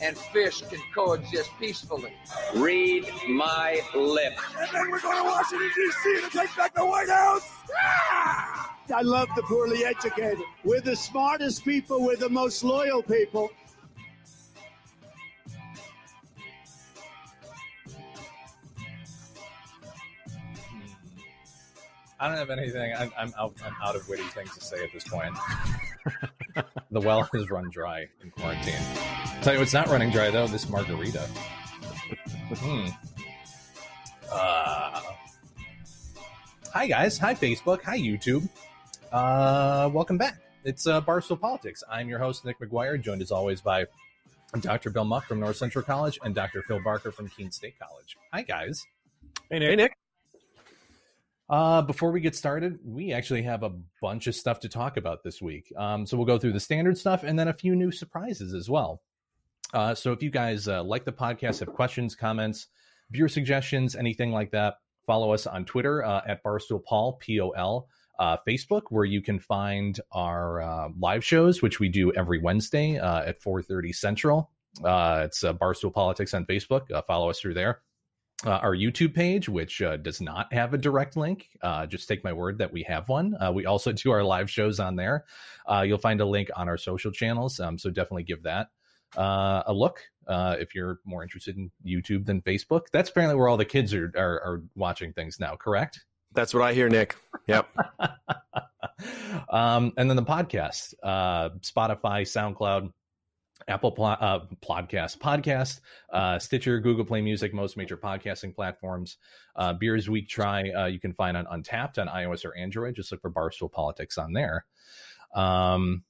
and fish can coexist peacefully. Read my lips. And then we're going to Washington, D.C. to take back the White House. Ah! I love the poorly educated. We're the smartest people, we're the most loyal people. I don't have anything. I'm, I'm, out, I'm out of witty things to say at this point. the well has run dry in quarantine. i tell you what's not running dry though. This margarita. hmm. Uh, hi guys. Hi Facebook. Hi YouTube. Uh, welcome back. It's uh, Barstool Politics. I'm your host Nick McGuire, joined as always by Dr. Bill Muck from North Central College and Dr. Phil Barker from Keene State College. Hi guys. Hey Nick. Hey Nick. Uh, before we get started, we actually have a bunch of stuff to talk about this week. Um, so we'll go through the standard stuff and then a few new surprises as well. Uh, so if you guys uh, like the podcast, have questions, comments, viewer suggestions, anything like that, follow us on Twitter uh, at Barstool Paul P O L. Uh, Facebook, where you can find our uh, live shows, which we do every Wednesday at 4:30 Central. it's Barstool Politics on Facebook. follow us through there uh, our YouTube page, which uh, does not have a direct link. Uh, just take my word that we have one. Uh, we also do our live shows on there. Uh, you'll find a link on our social channels. Um, so definitely give that uh, a look if you're more interested in YouTube than Facebook. That's apparently where all the kids are, are, are watching things now, correct? That's what I hear, Nick. Yep. um, and then the podcast, Spotify, SoundCloud, Apple uh, Podcast, Podcast, uh, Stitcher, Google Play Music, most major podcasting platforms. Uh, Beers Week Try, uh, you can find on Untappd on iOS or Android. Just look for Barstool Politics on there. Um,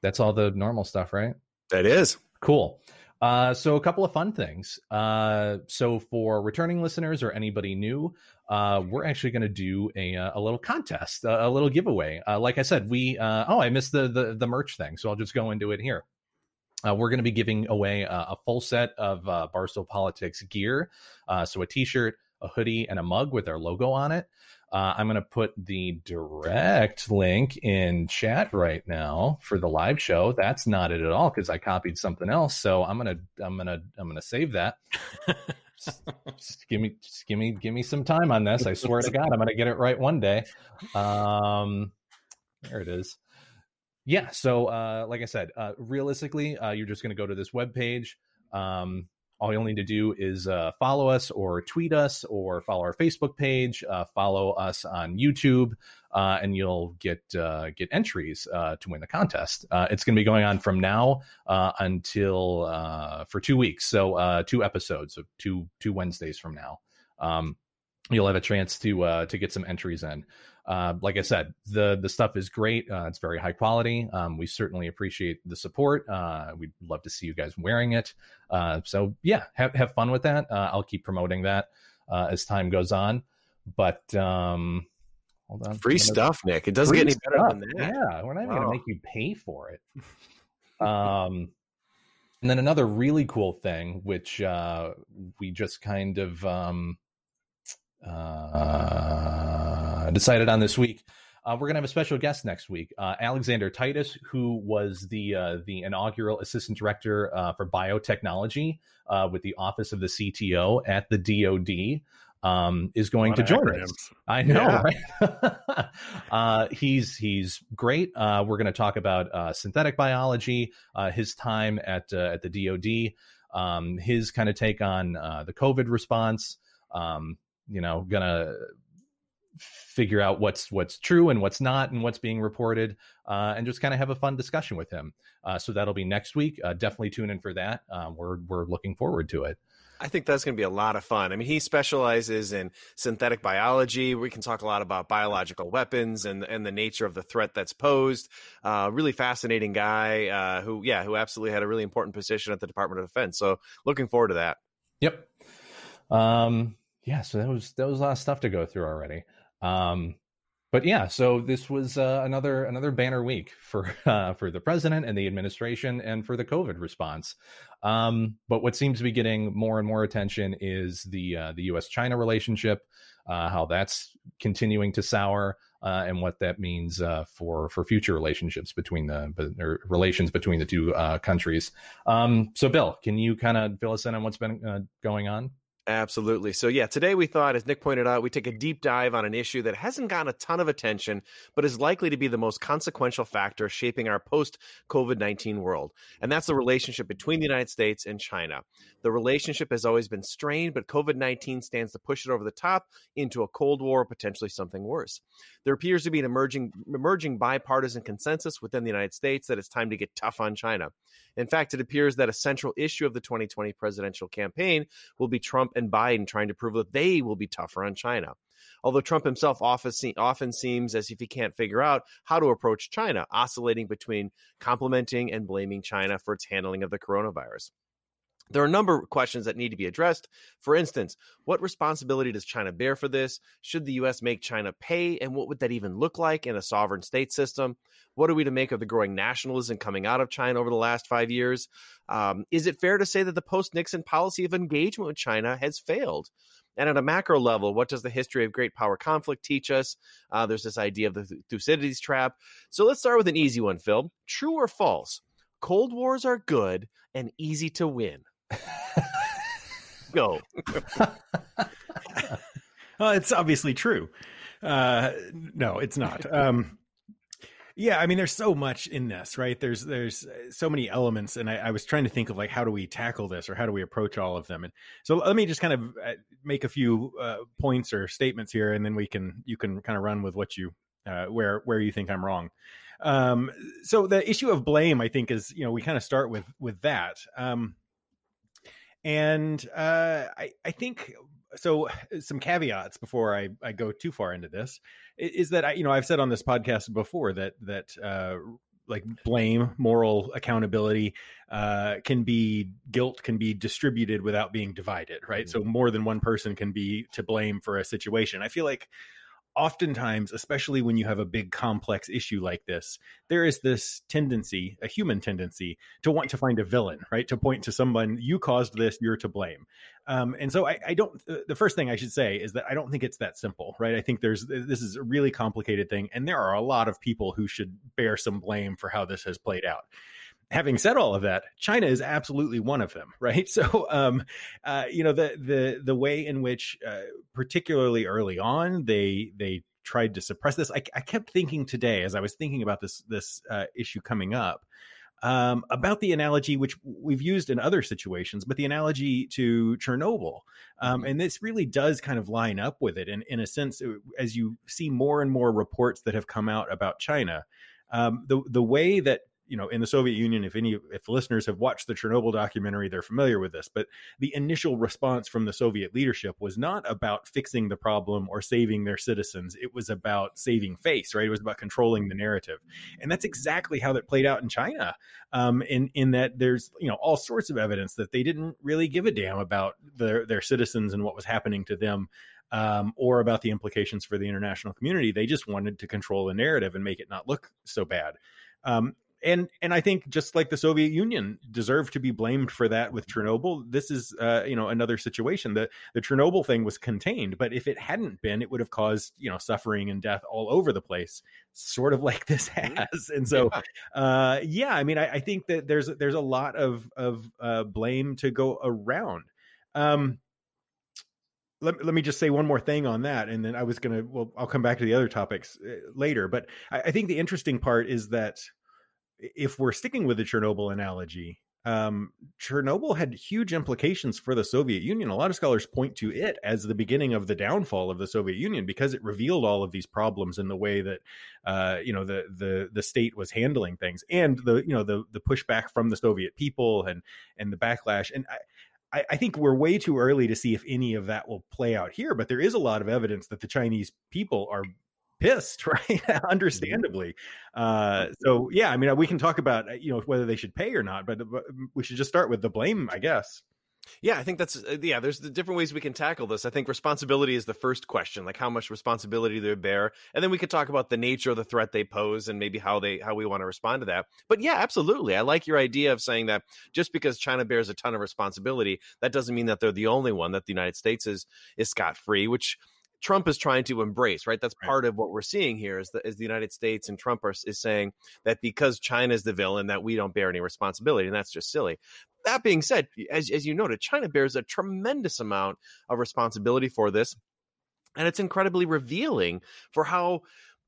that's all the normal stuff, right? That is. Cool. Uh, so a couple of fun things. Uh, so for returning listeners or anybody new, uh, we're actually going to do a a little contest, a, a little giveaway. Uh, like I said, we uh, oh I missed the, the the merch thing, so I'll just go into it here. Uh, we're going to be giving away a, a full set of uh, Barstool Politics gear. Uh, so a t shirt, a hoodie, and a mug with our logo on it. Uh, I'm going to put the direct link in chat right now for the live show. That's not it at all because I copied something else. So I'm gonna I'm gonna I'm gonna save that. just, just give me just give me give me some time on this. I swear to God, I'm gonna get it right one day. Um, there it is yeah so uh, like i said uh, realistically uh, you're just going to go to this web page um, all you'll need to do is uh, follow us or tweet us or follow our facebook page uh, follow us on youtube uh, and you'll get get entries to win the contest. It's going to be going on from now until for two weeks so two episodes of two two wednesdays from now. Um, you'll have a chance to to get some entries in uh, like I said, the the stuff is great. Uh, it's very high quality. Um, we certainly appreciate the support. Uh, we'd love to see you guys wearing it. Uh, so yeah, have have fun with that. Uh, I'll keep promoting that uh, as time goes on. But um, hold on, free stuff, Nick. It doesn't get any better than that. Yeah, we're not even wow. going to make you pay for it. um, and then another really cool thing, which we just kind of um, uh, decided on this week. Uh, we're going to have a special guest next week, uh, Alexander Titus, who was the uh, the inaugural assistant director uh, for biotechnology uh, with the Office of the CTO at the DoD. Um, is going to join acronyms. us. I know, yeah. right? uh, he's he's great. Uh, we're going to talk about uh, synthetic biology, uh, his time at at the DoD, um, his kind of take on the COVID response. Um, you know, gonna figure out what's what's true and what's not and what's being reported uh, and just kind of have a fun discussion with him uh, so that'll be next week uh, definitely tune in for that um, we're we're looking forward to it I think that's going to be a lot of fun. I mean, he specializes in synthetic biology. We can talk a lot about biological weapons and and the nature of the threat that's posed. Uh, really fascinating guy uh, who, yeah, who absolutely had a really important position at the Department of Defense. So, looking forward to that. Yep. Um, yeah. So that was that was a lot of stuff to go through already. Um, but yeah, so this was uh, another another banner week for uh, for the president and the administration and for the COVID response. Um, but what seems to be getting more and more attention is the uh, the U.S. China relationship, uh, how that's continuing to sour, uh, and what that means uh, for for future relationships between the relations between the two countries. Um, so, Bill, can you kind of fill us in on what's been going on? Absolutely. So, yeah, today we thought, as Nick pointed out, we take a deep dive on an issue that hasn't gotten a ton of attention, but is likely to be the most consequential factor shaping our post COVID 19 world. And that's the relationship between the United States and China. The relationship has always been strained, but COVID 19 stands to push it over the top into a Cold War, or potentially something worse. There appears to be an emerging, emerging bipartisan consensus within the United States that it's time to get tough on China. In fact, it appears that a central issue of the 2020 presidential campaign will be Trump and Biden trying to prove that they will be tougher on China. Although Trump himself often, seems as if he can't figure out how to approach China, oscillating between complimenting and blaming China for its handling of the coronavirus. There are a number of questions that need to be addressed. For instance, what responsibility does China bear for this? Should the U.S. make China pay? And what would that even look like in a sovereign state system? What are we to make of the growing nationalism coming out of China over the last five years? Um, is it fair to say that the post Nixon policy of engagement with China has failed? And at a macro level, what does the history of great power conflict teach us? Uh, there's this idea of the Thucydides trap. So let's start with an easy one, Phil. True or false? Cold wars are good and easy to win. Go. well, it's obviously true. Uh, no, it's not. Um, yeah, I mean, there's so much in this, right? There's there's so many elements, and I, I, was trying to think of like how do we tackle this or how do we approach all of them. And so let me just kind of uh, make a few uh, points or statements here, and then we can you can kind of run with what you uh, where where you think I'm wrong. Um, so the issue of blame, I think, is you know we kind of start with with that. Um, and uh, I, I think so. Some caveats before I, I go too far into this is that I, you know, I've said on this podcast before that that uh, like blame, moral accountability uh, can be guilt can be distributed without being divided, right? Mm-hmm. So more than one person can be to blame for a situation. I feel like oftentimes, especially when you have a big complex issue like this, there is this tendency, a human tendency, to want to find a villain, right? To point to someone, you caused this, you're to blame. Um, and so I, I, don't, the first thing I should say is that I don't think it's that simple, right? I think there's, this is a really complicated thing. And there are a lot of people who should bear some blame for how this has played out having said all of that, China is absolutely one of them, right? So, um, uh, you know, the the the way in which, uh, particularly early on, they they tried to suppress this. I, I, kept thinking today, as I was thinking about this this uh, issue coming up, um, about the analogy which we've used in other situations, but the analogy to Chernobyl, um, mm-hmm. and this really does kind of line up with it. And in a sense, as you see more and more reports that have come out about China. Um, the the way that you know in the soviet union if any if listeners have watched the chernobyl documentary they're familiar with this but the initial response from the soviet leadership was not about fixing the problem or saving their citizens it was about saving face right it was about controlling the narrative and that's exactly how that played out in china um, in in that there's you know all sorts of evidence that they didn't really give a damn about their their citizens and what was happening to them um, or about the implications for the international community. They just wanted to control the narrative and make it not look so bad. Um, and and I think just like the Soviet Union deserved to be blamed for that with Chernobyl, this is uh, you know another situation. The the Chernobyl thing was contained, but if it hadn't been, it would have caused you know suffering and death all over the place, sort of like this mm-hmm. has. And so, yeah, uh, yeah I mean, I, I, think that there's there's a lot of of uh, blame to go around. Um, let, let me just say one more thing on that and then i was gonna well i'll come back to the other topics uh, later but I, I think the interesting part is that if we're sticking with the Chernobyl analogy, um, Chernobyl had huge implications for the Soviet Union. A lot of scholars point to it as the beginning of the downfall of the Soviet Union because it revealed all of these problems in the way that uh, you know the the the state was handling things and the you know the the pushback from the Soviet people and and the backlash and. I, I, think we're way too early to see if any of that will play out here, but there is a lot of evidence that the Chinese people are pissed, right? Understandably. Uh, so yeah, I mean, we can talk about uh, you know whether they should pay or not, but, but we should just start with the blame, I guess. Yeah, I think that's uh, yeah. There's the different ways we can tackle this. I think responsibility is the first question, like how much responsibility they bear, and then we could talk about the nature of the threat they pose and maybe how they how we want to respond to that. But yeah, absolutely, I like your idea of saying that just because China bears a ton of responsibility, that doesn't mean that they're the only one. That the United States is is scot free, which Trump is trying to embrace, right? That's part of what we're seeing here is, the, is the United States and Trump are, is saying that because China is the villain, that we don't bear any responsibility, and that's just silly. That being said, as, as you noted, China bears a tremendous amount of responsibility for this, and it's incredibly revealing for how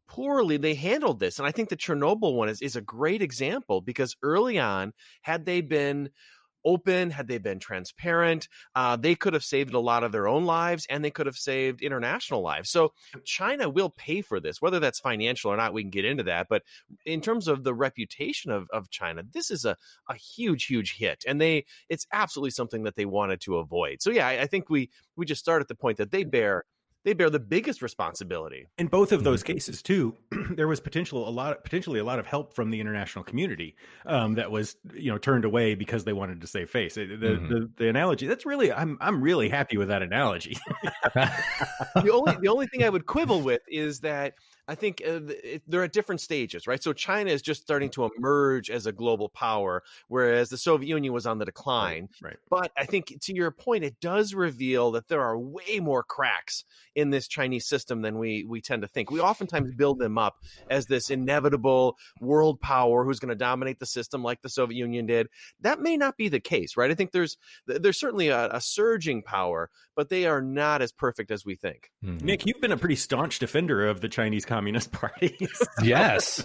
poorly they handled this. And I think the Chernobyl one is, is a great example because early on, had they been open, had they been transparent, uh, they could have saved a lot of their own lives and they could have saved international lives. So China will pay for this, whether that's financial or not. We can get into that. But in terms of the reputation of, of China, this is a, a huge, huge hit. And they it's absolutely something that they wanted to avoid. So yeah, I, I think we we just start at the point that they bear they bear the biggest responsibility in both of those mm-hmm. cases too there was potential a lot potentially a lot of help from the international community um, that was you know turned away because they wanted to save face the, mm-hmm. the, the analogy that's really i'm i'm really happy with that analogy the only the only thing i would quibble with is that I think uh, it, they're at different stages, right? So China is just starting to emerge as a global power, whereas the Soviet Union was on the decline. Right. right. But I think to your point, it does reveal that there are way more cracks in this Chinese system than we we tend to think. We oftentimes build them up as this inevitable world power who's going to dominate the system like the Soviet Union did. That may not be the case, right? I think there's there's certainly a, a surging power, but they are not as perfect as we think. Mm-hmm. Nick, you've been a pretty staunch defender of the Chinese Communist Party. yes.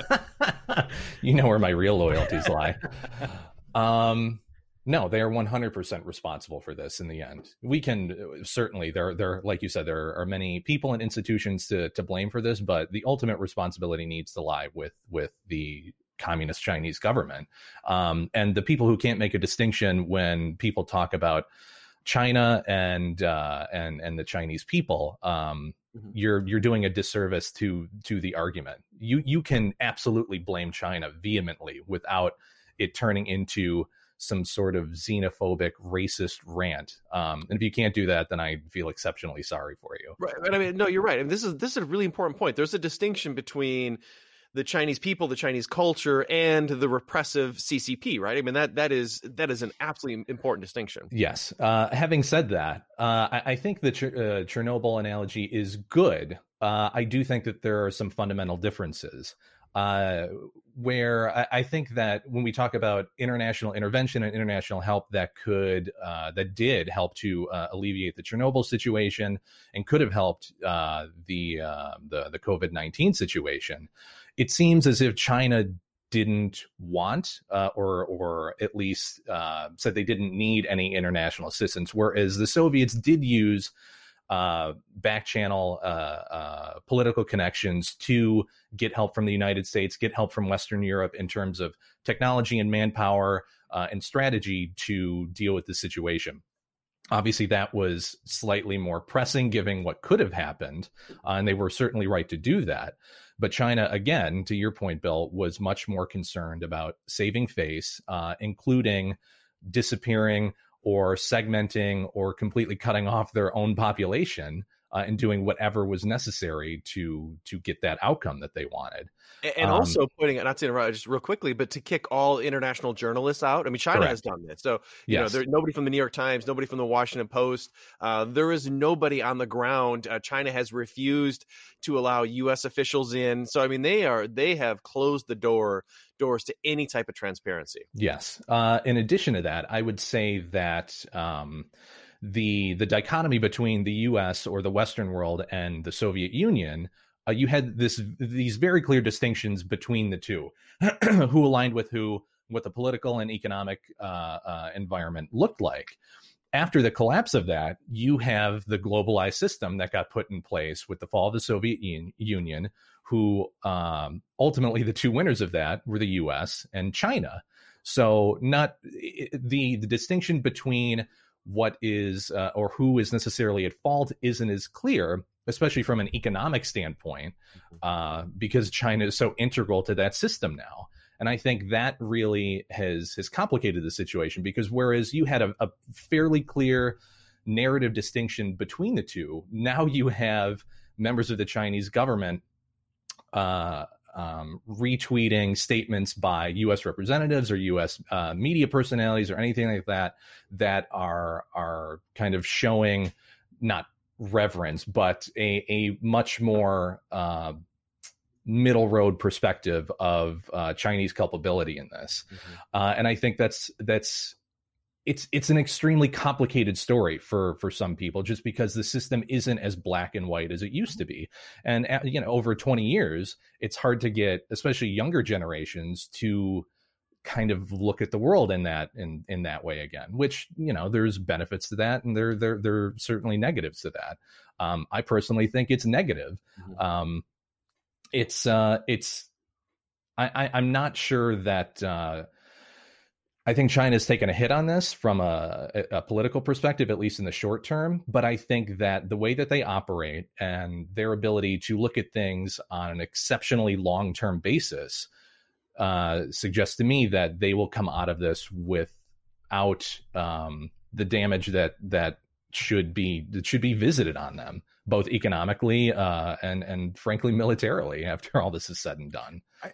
you know where my real loyalties lie. Um, no, they are 100% responsible for this in the end. We can certainly there there like you said there are many people and institutions to to blame for this, but the ultimate responsibility needs to lie with with the communist Chinese government. Um, and the people who can't make a distinction when people talk about China and uh, and and the Chinese people, um, mm-hmm. you're you're doing a disservice to to the argument. You you can absolutely blame China vehemently without it turning into some sort of xenophobic, racist rant. Um, and if you can't do that, then I feel exceptionally sorry for you. Right. and I mean, no, you're right. Mean, this is this is a really important point. There's a distinction between the Chinese people, the Chinese culture, and the repressive CCP, right? I mean that that is that is an absolutely important distinction. Yes. Uh, having said that, uh, I, I, think the Ch- uh, Chernobyl analogy is good. Uh, I do think that there are some fundamental differences. Uh, where I, I, think that when we talk about international intervention and international help that could uh, that did help to alleviate the Chernobyl situation and could have helped the the the COVID nineteen situation, it seems as if China didn't want uh, or or at least uh, said they didn't need any international assistance, whereas the Soviets did use uh, back channel uh, uh, political connections to get help from the United States, get help from Western Europe in terms of technology and manpower uh, and strategy to deal with the situation. Obviously, that was slightly more pressing given what could have happened, and they were certainly right to do that. But China, again, to your point, Bill, was much more concerned about saving face, uh, including disappearing or segmenting or completely cutting off their own population uh, and doing whatever was necessary to to get that outcome that they wanted. And, and um, also putting not to interrupt just real quickly, but to kick all international journalists out. I mean, China correct. has done that. so you yes. know, there nobody from the New York Times, nobody from the Washington Post. Uh, there is nobody on the ground. Uh, China has refused to allow U.S. officials in. So I mean, they are they have closed the door doors to any type of transparency. Yes. Uh, in addition to that, I would say that. Um, the the dichotomy between the U.S. or the Western world and the Soviet Union, uh, you had this these very clear distinctions between the two, who aligned with who, what the political and economic uh, uh, environment looked like. After the collapse of that, you have the globalized system that got put in place with the fall of the Soviet Un- Union, who um, ultimately the two winners of that were the U.S. and China. So, not the the distinction between what is uh, or who is necessarily at fault isn't as clear, especially from an economic standpoint, uh, because China is so integral to that system now. And I think that really has has complicated the situation because whereas you had a, a fairly clear narrative distinction between the two, now you have members of the Chinese government uh, um, retweeting statements by U.S. representatives or U.S. Uh, media personalities or anything like that that are are kind of showing not reverence but a a much more uh, middle road perspective of uh, Chinese culpability in this, mm-hmm. uh, and I think that's that's it's it's an extremely complicated story for for some people just because the system isn't as black and white as it used to be. And uh, you know over 20 years it's hard to get especially younger generations to kind of look at the world in that in in that way again which you know there's benefits to that and there there there are certainly negatives to that. Um i personally think it's negative. Mm-hmm. um it's uh it's I, I i'm not sure that uh I think China's taken a hit on this from a, a, political perspective, at least in the short term. But I think that the way that they operate and their ability to look at things on an exceptionally long term basis uh, suggests to me that they will come out of this without um, the damage that that should be that should be visited on them, both economically uh, and and frankly militarily. After all this is said and done, I,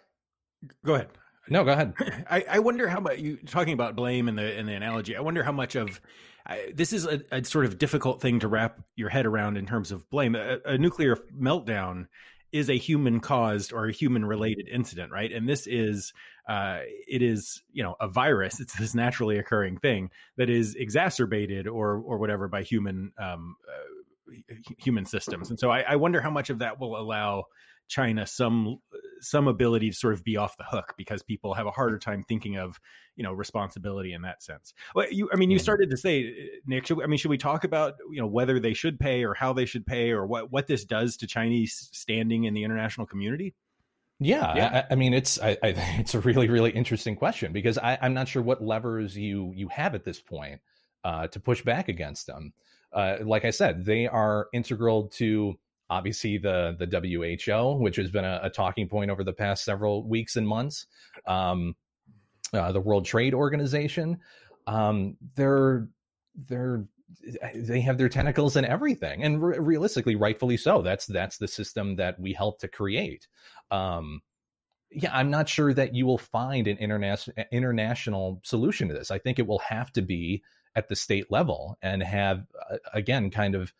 go ahead. No, go ahead. I, I wonder how much you talking about blame in the in the analogy. I wonder how much of I, this is a, a, sort of difficult thing to wrap your head around in terms of blame. A, a nuclear meltdown is a human caused or a human related incident, right? And this is uh, it is you know a virus. It's this naturally occurring thing that is exacerbated or or whatever by human um, uh, human systems. And so I, I wonder how much of that will allow China some some ability to sort of be off the hook because people have a harder time thinking of you know responsibility in that sense. Well, you, I mean, you started to say, Nick. Should, I mean, should we talk about you know whether they should pay or how they should pay or what what this does to Chinese standing in the international community? Yeah, yeah. I, I, mean, it's I, I, it's a really really interesting question because I, am not sure what levers you you have at this point uh, to push back against them. Uh, like I said, they are integral to obviously the the WHO, which has been a, a talking point over the past several weeks and months, um, uh, the World Trade Organization. Um, they're they're they have their tentacles in everything, and re- realistically, rightfully so. That's that's the system that we helped to create. Um, yeah, I'm not sure that you will find an international international solution to this. I think it will have to be at the state level and have uh, again kind of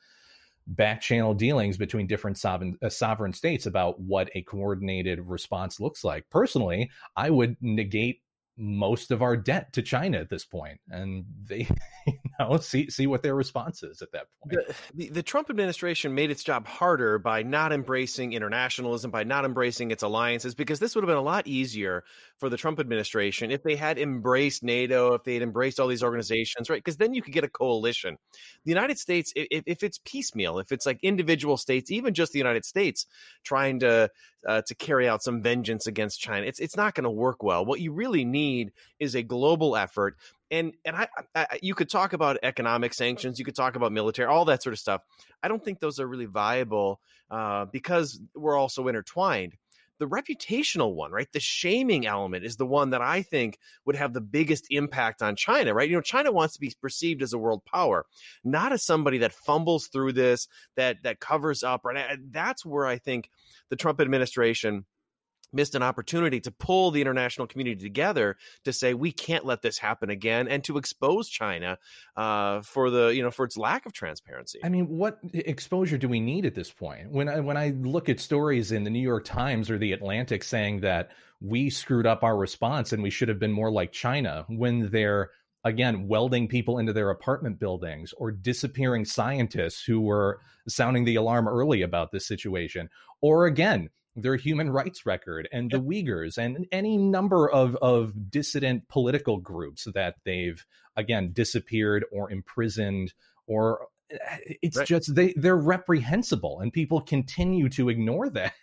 back channel dealings between different sovereign uh, sovereign states about what a coordinated response looks like. Personally, I would negate most of our debt to China at this point, and they, you know, see see what their response is at that point. The, the, the, Trump administration made its job harder by not embracing internationalism, by not embracing its alliances, because this would have been a lot easier for the Trump administration if they had embraced NATO, if they had embraced all these organizations, right? Because then you could get a coalition. The United States, if, if it's piecemeal, if it's like individual states, even just the United States trying to uh, to carry out some vengeance against China. It's it's not going to work well. What you really need is a global effort. And and I, I, you could talk about economic sanctions, you could talk about military, all that sort of stuff. I don't think those are really viable uh, because we're also intertwined. The reputational one, right? The shaming element is the one that I think would have the biggest impact on China, right? You know, China wants to be perceived as a world power, not as somebody that fumbles through this, that that covers up, right? That's where I think the Trump administration missed an opportunity to pull the international community together to say we can't let this happen again and to expose China uh, for the you know for its lack of transparency. I mean, what exposure do we need at this point? When I when I look at stories in the New York Times or the Atlantic saying that we screwed up our response and we should have been more like China when they're again welding people into their apartment buildings or disappearing scientists who were sounding the alarm early about this situation or again their human rights record and the Uyghurs and any number of of dissident political groups that they've again disappeared or imprisoned or eh, it's right. just they they're reprehensible and people continue to ignore that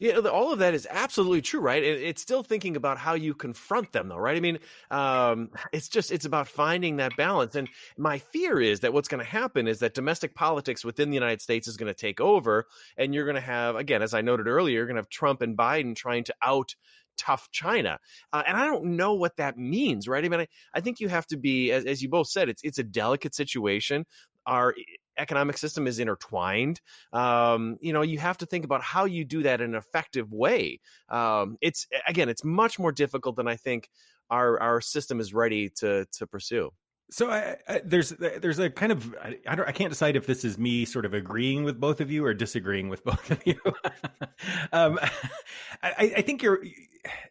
yeah, all of that is absolutely true, right? It's still thinking about how you confront them, though, right? I mean, um, it's just it's about finding that balance. And my fear is that what's going to happen is that domestic politics within the United States is going to take over, and you're going to have, again, as I noted earlier, you're going to have Trump and Biden trying to out tough China. Uh, and I don't know what that means, right? I mean, I, I think you have to be, as, as, you both said, it's it's a delicate situation. Our economic system is intertwined. Um, you know, you have to think about how you do that in an effective way. Um, it's again, it's much more difficult than I think our our system is ready to to pursue. So I, I, there's there's a kind of I, I, don't I can't decide if this is me sort of agreeing with both of you or disagreeing with both of you. um, I, think you're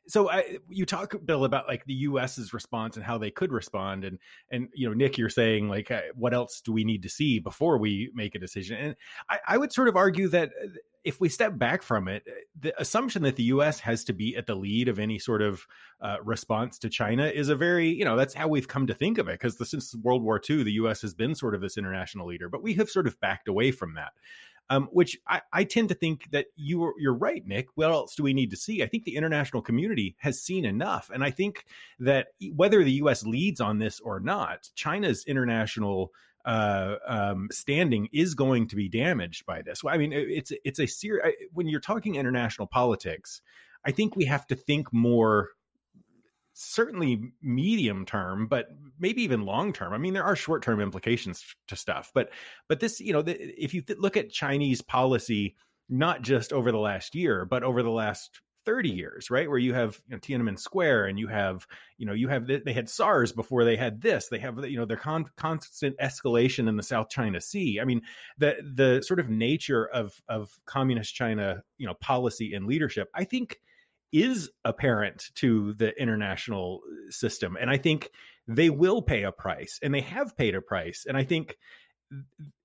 so I, you talk bill about like the us's response and how they could respond and and you know nick you're saying like uh, what else do we need to see before we make a decision and I, I would sort of argue that uh, if we step back from it the assumption that the us has to be at the lead of any sort of uh, response to china is a very you know that's how we've come to think of it because since world war ii the us has been sort of this international leader but we have sort of backed away from that um, which I, I, tend to think that you you're right, Nick. What else do we need to see? I think the international community has seen enough, and I think that whether the U.S. leads on this or not, China's international uh, um, standing is going to be damaged by this. I mean, it's it's a serious. When you're talking international politics, I think we have to think more certainly medium term but maybe even long term i mean there are short term implications to stuff but but this you know the, if you th- look at chinese policy not just over the last year but over the last 30 years right where you have you know, tiananmen square and you have you know you have they had sars before they had this they have you know their con- constant escalation in the south china sea i mean the the sort of nature of of communist china you know policy and leadership i think is apparent to the international uh, system. And I think they will pay a price and they have paid a price. And I think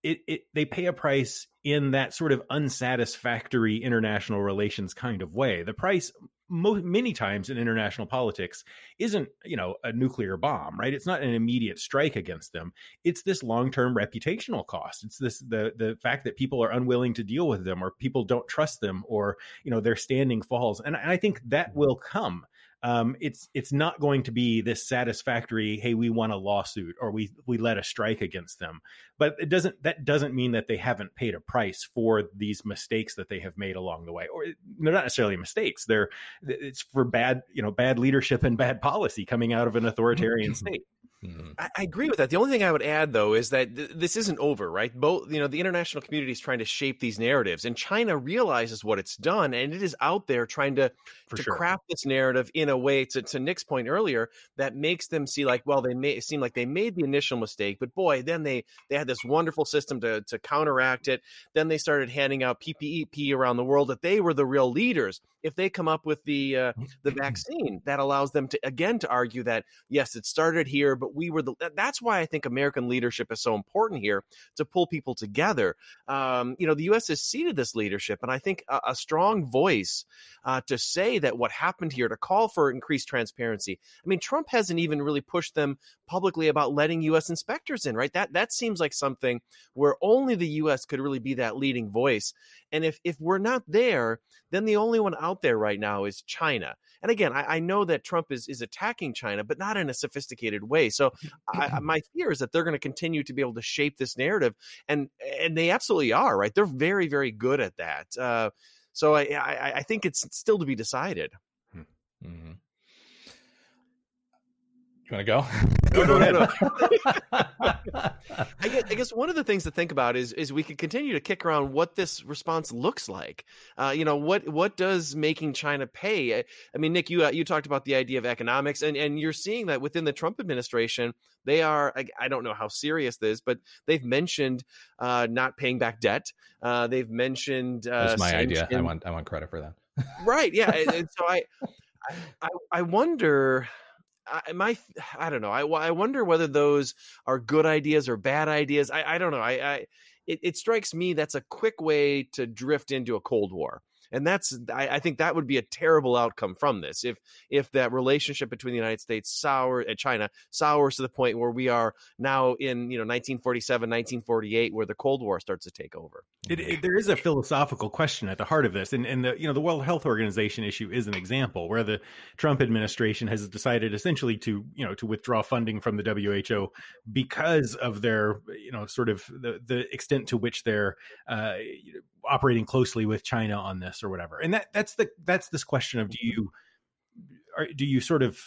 it, it, they pay a price in that sort of unsatisfactory international relations kind of way. The price mo- many times in international politics isn't you know a nuclear bomb right? It's not an immediate strike against them. It's this long-term reputational cost. It's this the the fact that people are unwilling to deal with them or people don't trust them or you know their standing falls. And, and i think that will come um, it's it's not going to be this satisfactory hey we won a lawsuit or we we led a strike against them. But it doesn't that doesn't mean that they haven't paid a price for these mistakes that they have made along the way or they're not necessarily mistakes. They're it's for bad you know bad leadership and bad policy coming out of an authoritarian state Mm-hmm. I, I, agree with that. The only thing I would add, though, is that th- this isn't over, right? Both, you know, the international community is trying to shape these narratives, and China realizes what it's done, and it is out there trying to For to sure. craft this narrative in a way, to, to Nick's point earlier, that makes them see like, well, they may seem like they made the initial mistake, but boy, then they they had this wonderful system to to counteract it. Then they started handing out PPEP around the world that they were the real leaders. If they come up with the uh, the vaccine, that allows them to again to argue that yes, it started here, but but we were the. That's why I think American leadership is so important here to pull people together. Um, you know, the U.S. has ceded this leadership, and I think a, a strong voice uh, to say that what happened here, to call for increased transparency. I mean, Trump hasn't even really pushed them publicly about letting U.S. inspectors in, right? That that seems like something where only the U.S. could really be that leading voice. And if if we're not there, then the only one out there right now is China. And again, I, I know that Trump is is attacking China, but not in a sophisticated way. So I, my fear is that they're going to continue to be able to shape this narrative, and and they absolutely are, right? They're very very good at that. Uh, so I, I, I think it's still to be decided. Hmm. Mm-hmm. You want to go? No, no, no, no. I, guess, I guess one of the things to think about is is we could continue to kick around what this response looks like. Uh, you know, what what does making China pay? I, I mean, Nick, you uh, you talked about the idea of economics, and and you're seeing that within the Trump administration, they are. I, I don't know how serious this, is, but they've mentioned uh, not paying back debt. Uh, they've mentioned. Uh, That's my idea. I want I want credit for that. right? Yeah. and so I, I I wonder I, my I don't know. I, I wonder whether those are good ideas or bad ideas. I, I don't know. I, I it, it strikes me that's a quick way to drift into a cold war. and that's I, I, think that would be a terrible outcome from this if if that relationship between the United States sour and China sours to the point where we are now in you know 1947 1948 where the Cold War starts to take over. It, it, there is a philosophical question at the heart of this, and and the you know the World Health Organization issue is an example where the Trump administration has decided essentially to you know to withdraw funding from the WHO because of their you know sort of the the extent to which they're uh, operating closely with China on this or whatever. And that that's the that's this question of do you are, do you sort of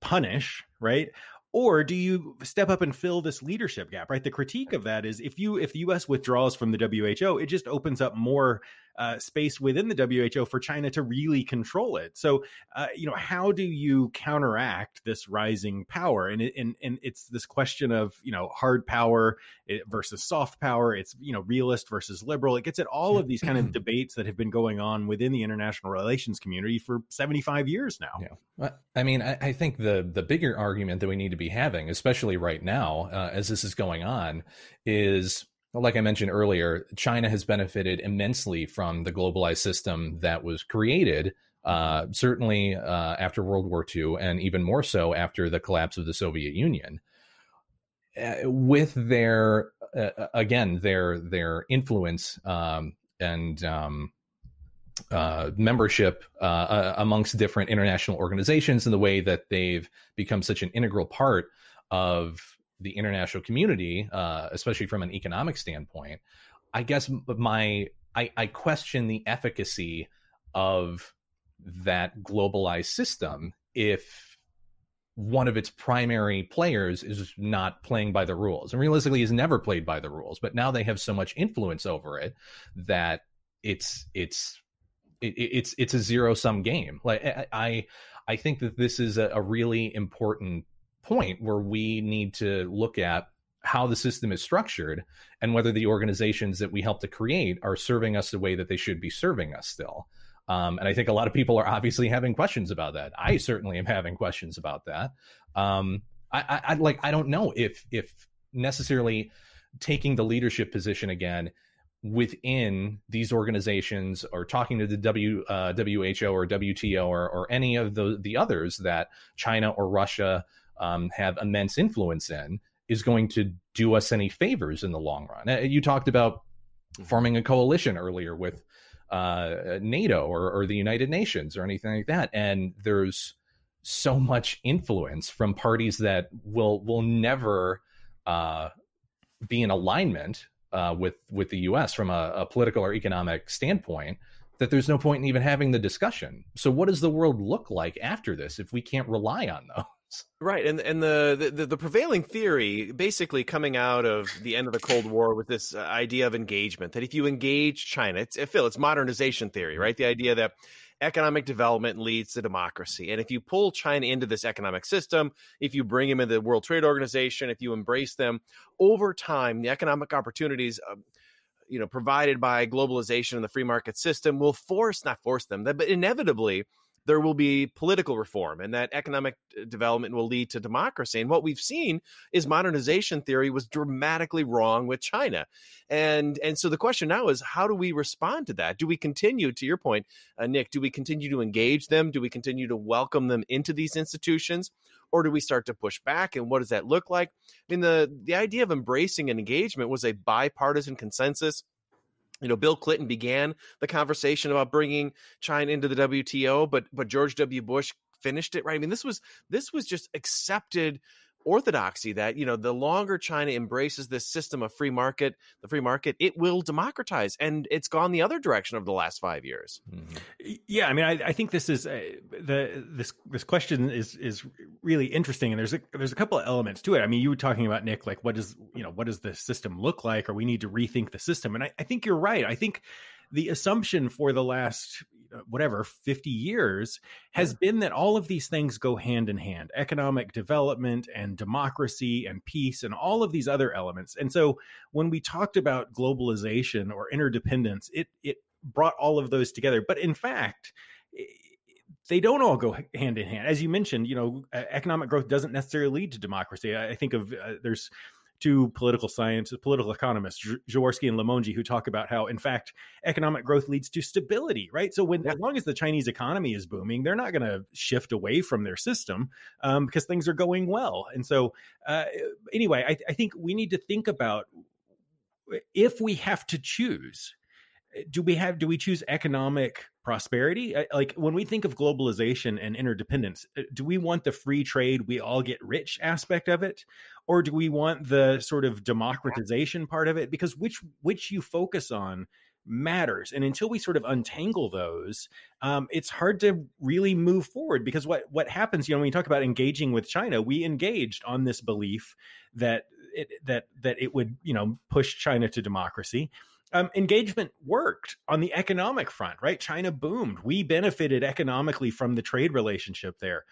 punish right or do you step up and fill this leadership gap right? The critique of that is if you if the us withdraws from the who it just opens up more uh, space within the WHO for China to really control it. So, uh, you know, how do you counteract this rising power? And, it, and and it's this question of you know hard power eh, versus soft power. It's you know realist versus liberal. It gets at all of these kind of debates that have been going on within the international relations community for seventy five years now. Yeah, I mean, I, I, think the the bigger argument that we need to be having, especially right now, uh, as this is going on, is like I mentioned earlier, China has benefited immensely from the globalized system that was created, uh, certainly uh, after World War II, and even more so after the collapse of the Soviet Union. Uh, with their uh, uh, again their their influence um, and um, uh, membership amongst different international organizations and the way that they've become such an integral part of the international community, uh, especially from an economic standpoint, I guess my I, I question the efficacy of that globalized system if one of its primary players is not playing by the rules and realistically has never played by the rules but now they have so much influence over it that it's it's it, it's it's a zero sum game. Like i i think that this is a, a really important point where we need to look at how the system is structured and whether the organizations that we help to create are serving us the way that they should be serving us still. Um, and I think a lot of people are obviously having questions about that. I certainly am having questions about that. Um, I, I, I like I don't know if if necessarily taking the leadership position again within these organizations or talking to the w, uh, WHO or WTO or, or any of the the others that China or Russia um, have immense influence in is going to do us any favors in the long run. Uh, you talked about mm-hmm. forming a coalition earlier with uh, NATO or, or, the United Nations or anything like that, and there's so much influence from parties that will will never uh, be in alignment uh, with with the U.S. from a, a political or economic standpoint that there's no point in even having the discussion. So, what does the world look like after this if we can't rely on Right, and and the, the the prevailing theory, basically coming out of the end of the Cold War, with this uh, idea of engagement, that if you engage China, it's Phil, it's modernization theory, right? The idea that economic development leads to democracy, and if you pull China into this economic system, if you bring them into the World Trade Organization, if you embrace them, over time, the economic opportunities. Uh, you know, provided by globalization and the free market system will force, not force them, but inevitably there will be political reform and that economic uh, development will lead to democracy. And what we've seen is modernization theory was dramatically wrong with China. And and so the question now is how do we respond to that? Do we continue to your point, uh, Nick, do we continue to engage them? Do we continue to welcome them into these institutions? Or do we start to push back? And what does that look like? I mean, the, the idea of embracing an engagement was a bipartisan consensus you know, Bill Clinton began the conversation about bringing China into the WTO, but but George W. Bush finished it right. I mean, this was this was just accepted orthodoxy that you know the longer China embraces this system of free market, the free market, it will democratize, and it's gone the other direction over the last five years. Mm-hmm. Yeah, I mean, I, I think this is uh, the this this question is is really interesting, and there's a there's a couple of elements to it. I mean, you were talking about Nick, like what does you know what does the system look like, or we need to rethink the system, and I, I think you're right. I think the assumption for the last whatever 50 years has been that all of these things go hand in hand economic development and democracy and peace and all of these other elements. And so when we talked about globalization or interdependence it it brought all of those together. But in fact they don't all go hand in hand. As you mentioned you know economic growth doesn't necessarily lead to democracy. I think of uh, there's two political scientists, political economists, Przeworski and Limongi, who talk about how, in fact, economic growth leads to stability, right? So, when yeah. as long as the Chinese economy is booming, they're not going to shift away from their system um, because things are going well. And so, uh, anyway, I, I think we need to think about if we have to choose do we have do we choose economic prosperity like when we think of globalization and interdependence uh, do we want the free trade we all get rich aspect of it? Or do we want the sort of democratization part of it? Because which which you focus on matters and until we sort of untangle those um, it's hard to really move forward because what what happens you know when you talk about engaging with china we engaged on this belief that it, that that it would you know push china to democracy um, engagement worked on the economic front, right? China boomed. We benefited economically from the trade relationship there.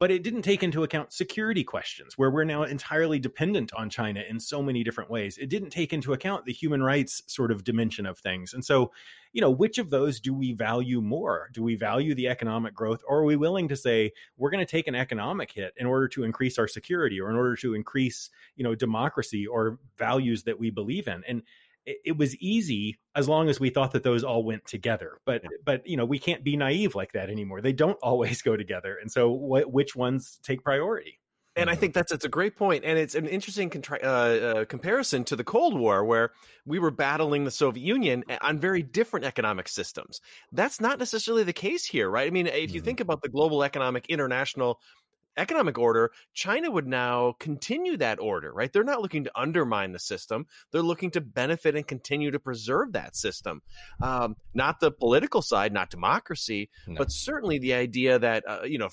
But it didn't take into account security questions, where we're now entirely dependent on China in so many different ways. It didn't take into account the human rights sort of dimension of things. And so, you know, which of those do we value more? Do we value the economic growth, or are we willing to say we're going to take an economic hit in order to increase our security or in order to increase, you know, democracy or values that we believe in? And it, it was easy as long as we thought that those all went together. But but you know we can't be naive like that anymore. They don't always go together, and so wh- which ones take priority? And I think that's it's a great point, and it's an interesting contra- uh, uh, comparison to the Cold War, where we were battling the Soviet Union on very different economic systems. That's not necessarily the case here, right? I mean, if you mm-hmm. think about the global economic international economic order, China would now continue that order, right? They're not looking to undermine the system. They're looking to benefit and continue to preserve that system. Um, not the political side, not democracy, no. but certainly the idea that, uh, you know,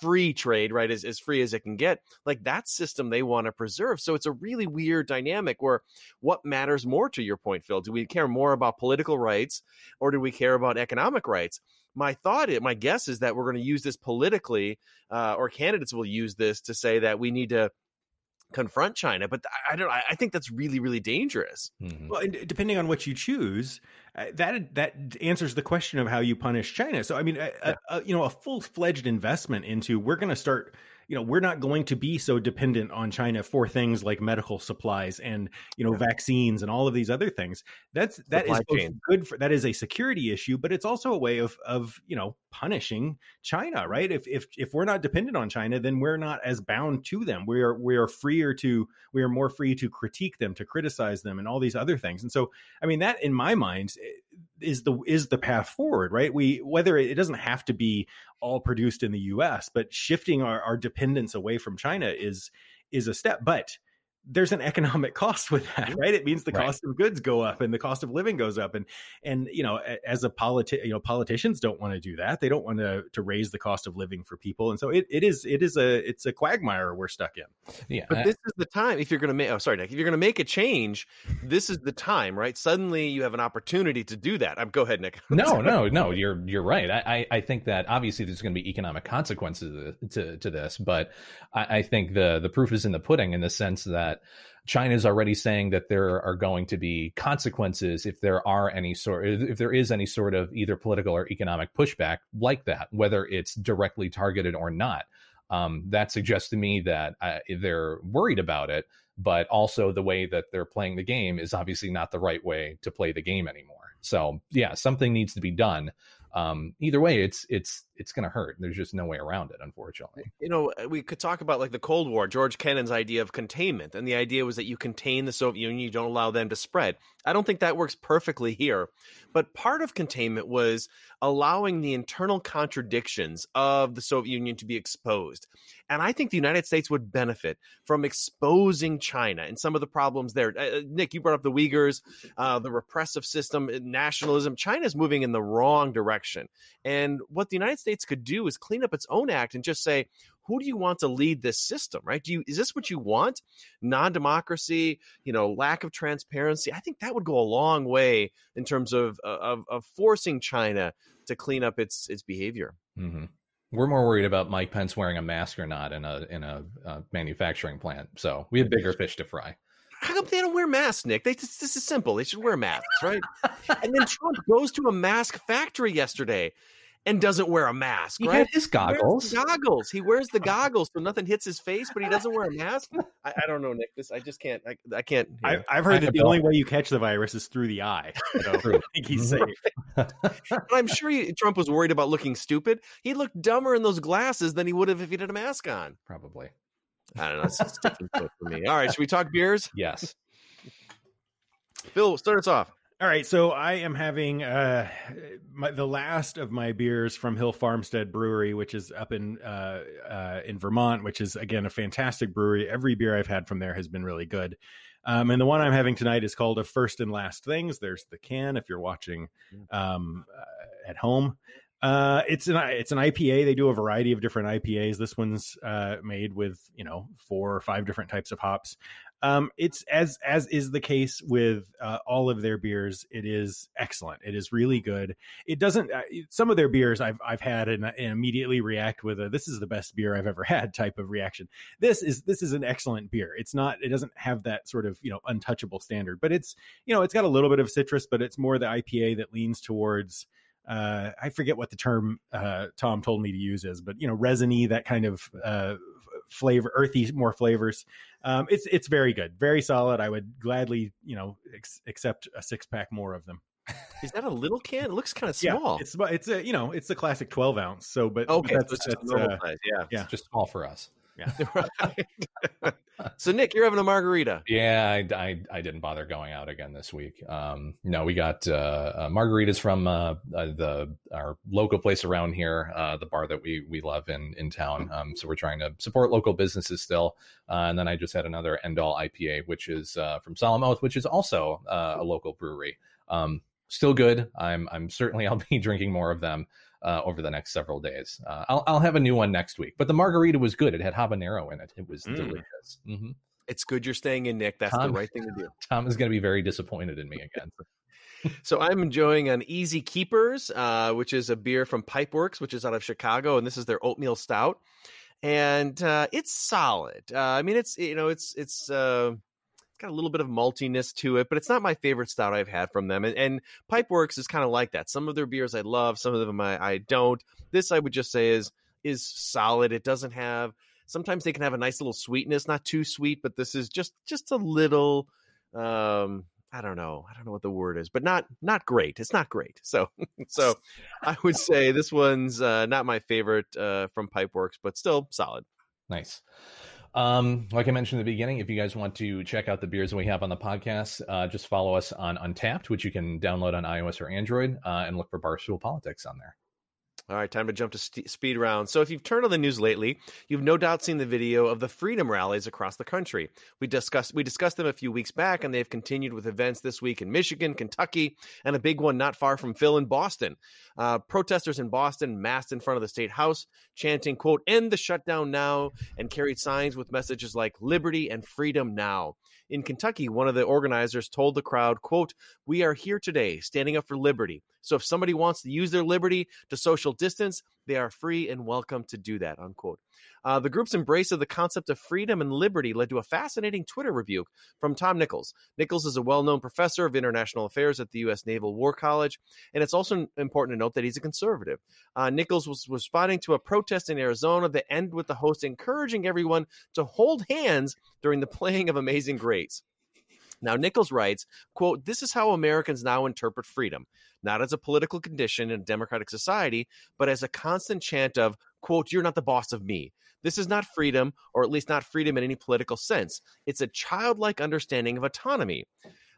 free trade, right, is as free as it can get. Like that system they want to preserve. So it's a really weird dynamic where what matters more to your point, Phil? Do we care more about political rights or do we care about economic rights? my thought, is, my guess is that we're going to use this politically, uh, or candidates will use this to say that we need to confront China. But I don't. I think that's really, really dangerous. Mm-hmm. Well, depending on what you choose, Uh, that that answers the question of how you punish China. So, I mean, a, a, you know, a full fledged investment into we're going to start you know we're not going to be so dependent on China for things like medical supplies and you know yeah. vaccines and all of these other things. That's that Supply is good for that is a security issue, but it's also a way of of you know punishing China, right? If if if we're not dependent on China, then we're not as bound to them. We are we are freer to we are more free to critique them, to criticize them, and all these other things. And so, I mean, that in my mind eh, is the is the path forward, right? We whether it, it doesn't have to be all produced in the U.S., but shifting our, our dependence away from China is is a step. But there's an economic cost with that, right? It means the right. cost of goods go up and the cost of living goes up, and and you know, as a politi- you know, politicians don't want to do that. They don't want to to raise the cost of living for people, and so it, it is it is a it's a quagmire we're stuck in. Yeah, but this is the time if you're going to make. Oh, sorry, Nick. If you're going to make a change, this is the time, right? Suddenly you have an opportunity to do that. I'm go ahead, Nick. no, no, no. You're you're right. I I think that obviously there's going to be economic consequences to to this, but I, I think the the proof is in the pudding in the sense that China is already saying that there are going to be consequences if there are any sort if there is any sort of either political or economic pushback like that, whether it's directly targeted or not. Um, that suggests to me that uh, they're worried about it, but also the way that they're playing the game is obviously not the right way to play the game anymore. So yeah, something needs to be done um, either way, it's it's it's going to hurt. There's just no way around it, unfortunately. You know, uh, we could talk about like the Cold War, George Kennan's idea of containment, and the idea was that you contain the Soviet Union, you don't allow them to spread. I don't think that works perfectly here, but part of containment was allowing the internal contradictions of the Soviet Union to be exposed. And I think the United States would benefit from exposing China and some of the problems there. Uh, uh Nick, you brought up the Uyghurs, uh, the repressive system, uh, nationalism. China is moving in the wrong direction. And what the United States could do is clean up its own act and just say, who do you want to lead this system right do you is this what you want non-democracy you know lack of transparency i think that would go a long way in terms of of, of forcing china to clean up its its behavior mm-hmm. We're more worried about Mike Pence wearing a mask or not in a in a uh, manufacturing plant. So we have bigger fish to fry. How come they don't wear masks, Nick? They, this, this is simple. They should wear masks, right? and then Trump goes to a mask factory yesterday and doesn't wear a mask. He right? had his wears goggles. the goggles. He wears the goggles so nothing hits his face, but he doesn't wear a mask. I, I don't know, Nick. This I just can't. I, I can't. I, yeah. I've heard that the only way you catch the virus is through the eye. So I think he's safe. But I'm sure he, Trump was worried about looking stupid. He looked dumber in those glasses than he would have if he had a mask on. Probably. I don't know. It's a sticking point for me. All right, should we talk beers? Yes. Phil, start us off. All right, so I am having uh, my, the last of my beers from Hill Farmstead Brewery, which is up in uh, uh, in Vermont, which is again a fantastic brewery. Every beer I've had from there has been really good. Um, and the one I'm having tonight is called a First and Last Things. There's the can if you're watching um, uh, at home. Uh, it's an it's an IPA. They do a variety of different IPAs. This one's uh, made with you know four or five different types of hops. Um, it's as as is the case with uh, all of their beers. It is excellent. It is really good. It doesn't. Uh, some of their beers I've I've had and, and immediately react with a "this is the best beer I've ever had" type of reaction. This is this is an excellent beer. It's not. It doesn't have that sort of you know untouchable standard, but it's you know it's got a little bit of citrus, but it's more the IPA that leans towards uh, I forget what the term uh, Tom told me to use is, but you know, resiny, that kind of uh, flavor, earthy, more flavors. Um, it's it's very good, very solid. I would gladly, you know, ex- accept a six pack more of them. Is that a little can? It looks kind of Yeah, small. it's it's a you know it's the classic twelve ounce. So, but okay, but so it's just a normal size. Yeah, yeah, just small for us. Yeah. right. so Nick, you're having a margarita. Yeah, I, I, I didn't bother going out again this week. Um, no, we got uh, uh, margaritas from uh, uh, the our local place around here, uh, the bar that we we love in in town. Um, so we're trying to support local businesses still. Uh, and then I just had another End All IPA, which is uh, from Solemn Oath, which is also uh, a local brewery. Um, still good. I'm I'm certainly I'll be drinking more of them. Uh, over the next several days, uh, I'll I'll have a new one next week. But the margarita was good. It had habanero in it. It was Mm. delicious. hmm It's good you're staying in, Nick. That's Tom- the right thing to do. Tom is going to be very disappointed in me again. So I'm enjoying an Easy Keepers, uh, which is a beer from Pipeworks, which is out of Chicago, and this is their oatmeal stout, and uh, it's solid. Uh, I mean, it's you know, it's it's uh, it's got a little bit of maltiness to it, but it's not my favorite stout I've had from them. And, and Pipeworks is kind of like that. Some of their beers I love, some of them I, I don't. This I would just say is is solid. It doesn't have. Sometimes they can have a nice little sweetness, not too sweet, but this is just just a little. Um, I don't know. I don't know what the word is, but not not great. It's not great. So so I would say this one's uh, not my favorite uh, from Pipeworks, but still solid. Nice. Um, like I mentioned in the beginning, if you guys want to check out the beers that we have on the podcast, uh, just follow us on Untappd, which you can download on iOS or Android, uh, and look for Barstool Politics on there. All right, time to jump to st- speed round. So, if you've turned on the news lately, you've no doubt seen the video of the freedom rallies across the country. We discussed we discussed them a few weeks back, and they've continued with events this week in Michigan, Kentucky, and a big one not far from Phil in Boston. Uh, protesters in Boston massed in front of the state house, chanting "quote End the shutdown now," and carried signs with messages like "Liberty and freedom now." In Kentucky, one of the organizers told the crowd, quote, We are here today standing up for liberty. So if somebody wants to use their liberty to social distance, they are free and welcome to do that, unquote. Uh, the group's embrace of the concept of freedom and liberty led to a fascinating Twitter rebuke from Tom Nichols. Nichols is a well known professor of international affairs at the U.S. Naval War College, and it's also important to note that he's a conservative. Uh, Nichols was responding to a protest in Arizona that ended with the host encouraging everyone to hold hands during the playing of Amazing Grace. Now, Nichols writes, quote, This is how Americans now interpret freedom, not as a political condition in a democratic society, but as a constant chant of, quote, You're not the boss of me. This is not freedom, or at least not freedom in any political sense. It's a childlike understanding of autonomy.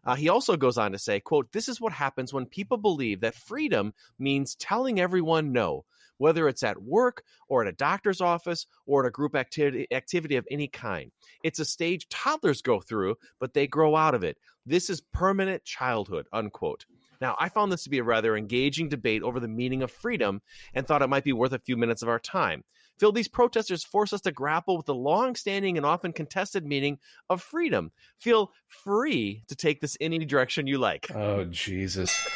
Uh, he also goes on to say, quote, This is what happens when people believe that freedom means telling everyone no, whether it's at work or at a doctor's office or at a group activity, activity of any kind. It's a stage toddlers go through, but they grow out of it. This is permanent childhood, unquote. Now, I found this to be a rather engaging debate over the meaning of freedom and thought it might be worth a few minutes of our time. Phil, these protesters force us to grapple with the long standing and often contested meaning of freedom. Feel free to take this in any direction you like. Oh, Jesus.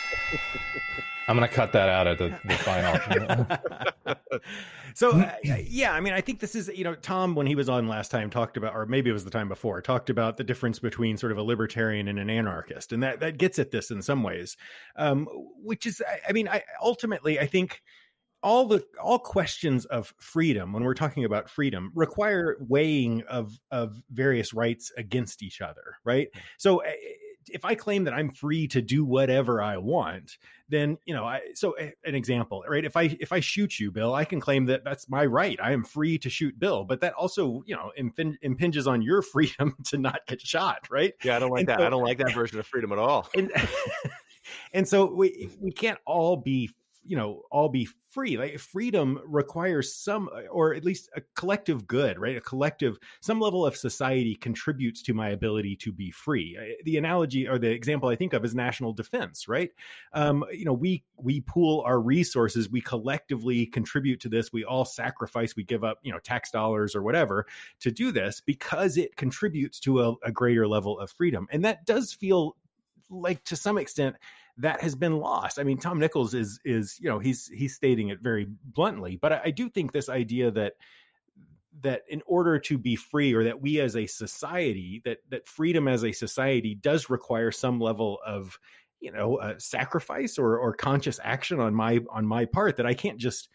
I'm going to cut that out at the, the final. so uh, yeah, I mean, I think this is you know Tom when he was on last time talked about, or maybe it was the time before, talked about the difference between sort of a libertarian and an anarchist, and that that gets at this in some ways, um, which is, I, I mean, I ultimately I think all the all questions of freedom when we're talking about freedom require weighing of of various rights against each other right so if i claim that i'm free to do whatever i want then you know i so an example right? If i if i shoot you bill i can claim that that's my right. I am free to shoot bill but that also you know impin- impinges on your freedom to not get shot right? Yeah i don't like And that. so- i don't like that version of freedom at all. And and so we we can't all be you know all be free like freedom requires some or at least a collective good right? A collective some level of society contributes to my ability to be free. Uh, the analogy or the example i think of is national defense right? Um you know we we pool our resources we collectively contribute to this we all sacrifice we give up you know tax dollars or whatever to do this because it contributes to a, a greater level of freedom. And that does feel like to some extent that has been lost. I mean, Tom Nichols is is you know he's he's stating it very bluntly, but I, I do think this idea that that in order to be free or that we as a society that that freedom as a society does require some level of you know uh, sacrifice or or conscious action on my on my part that I can't just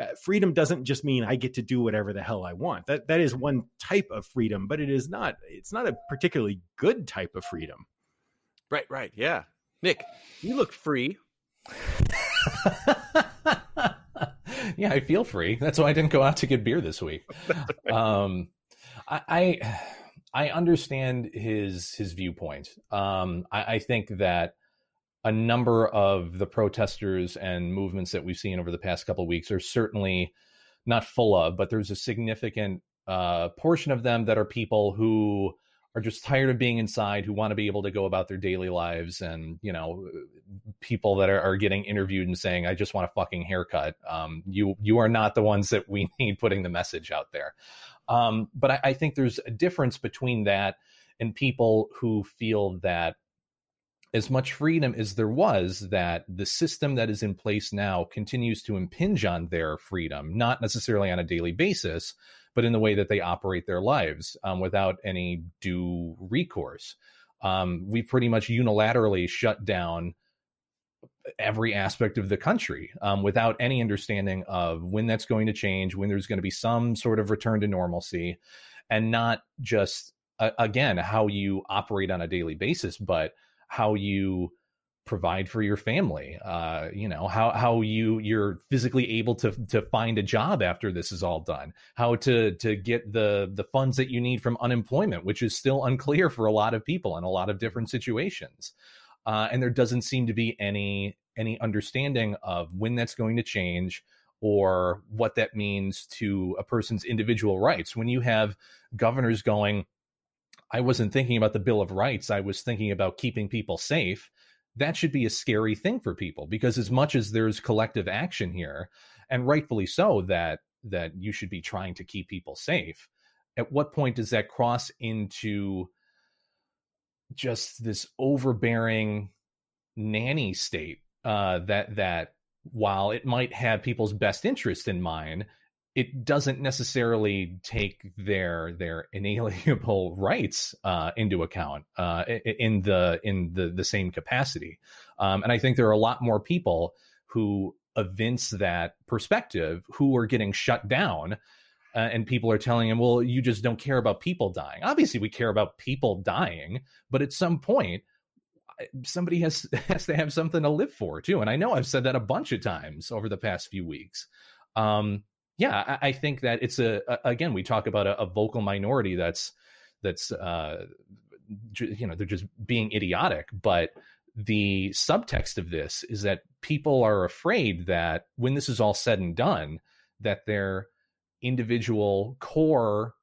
uh, freedom doesn't just mean I get to do whatever the hell I want. That that is one type of freedom, but it is not it's not a particularly good type of freedom. Right, right. Yeah. Nick, you look free. yeah, I feel free. That's why I didn't go out to get beer this week. Um, I, I I understand his his viewpoint. Um, I, I think that a number of the protesters and movements that we've seen over the past couple of weeks are certainly not full of, but there's a significant uh, portion of them that are people who are just tired of being inside, who want to be able to go about their daily lives, and you know, people that are, are getting interviewed and saying, "I just want a fucking haircut." Um, you you are not the ones that we need putting the message out there. Um, but I, I think there's a difference between that and people who feel that as much freedom as there was, that the system that is in place now continues to impinge on their freedom, not necessarily on a daily basis, but in the way that they operate their lives um, without any due recourse. Um, we pretty much unilaterally shut down every aspect of the country um, without any understanding of when that's going to change, when there's going to be some sort of return to normalcy, and not just, uh, again, how you operate on a daily basis, but how you provide for your family uh you know how how you you're physically able to to find a job after this is all done how to to get the the funds that you need from unemployment which is still unclear for a lot of people in a lot of different situations uh and there doesn't seem to be any any understanding of when that's going to change or what that means to a person's individual rights when you have governors going I wasn't thinking about the Bill of Rights. I was thinking about keeping people safe. That should be a scary thing for people because as much as there's collective action here, and rightfully so, that that you should be trying to keep people safe. At what point does that cross into just this overbearing nanny state uh, that that while it might have people's best interest in mind, it doesn't necessarily take their their inalienable rights uh, into account uh, in the in the the same capacity. Um, and I think there are a lot more people who evince that perspective who are getting shut down. Uh, and people are telling him, "Well, you just don't care about people dying." Obviously, we care about people dying, but at some point, somebody has has to have something to live for too. And I know I've said that a bunch of times over the past few weeks. Um, yeah, I, I, think that it's a, a, again we talk about a, a vocal minority that's that's uh, you know they're just being idiotic, but the subtext of this is that people are afraid that when this is all said and done, that their individual core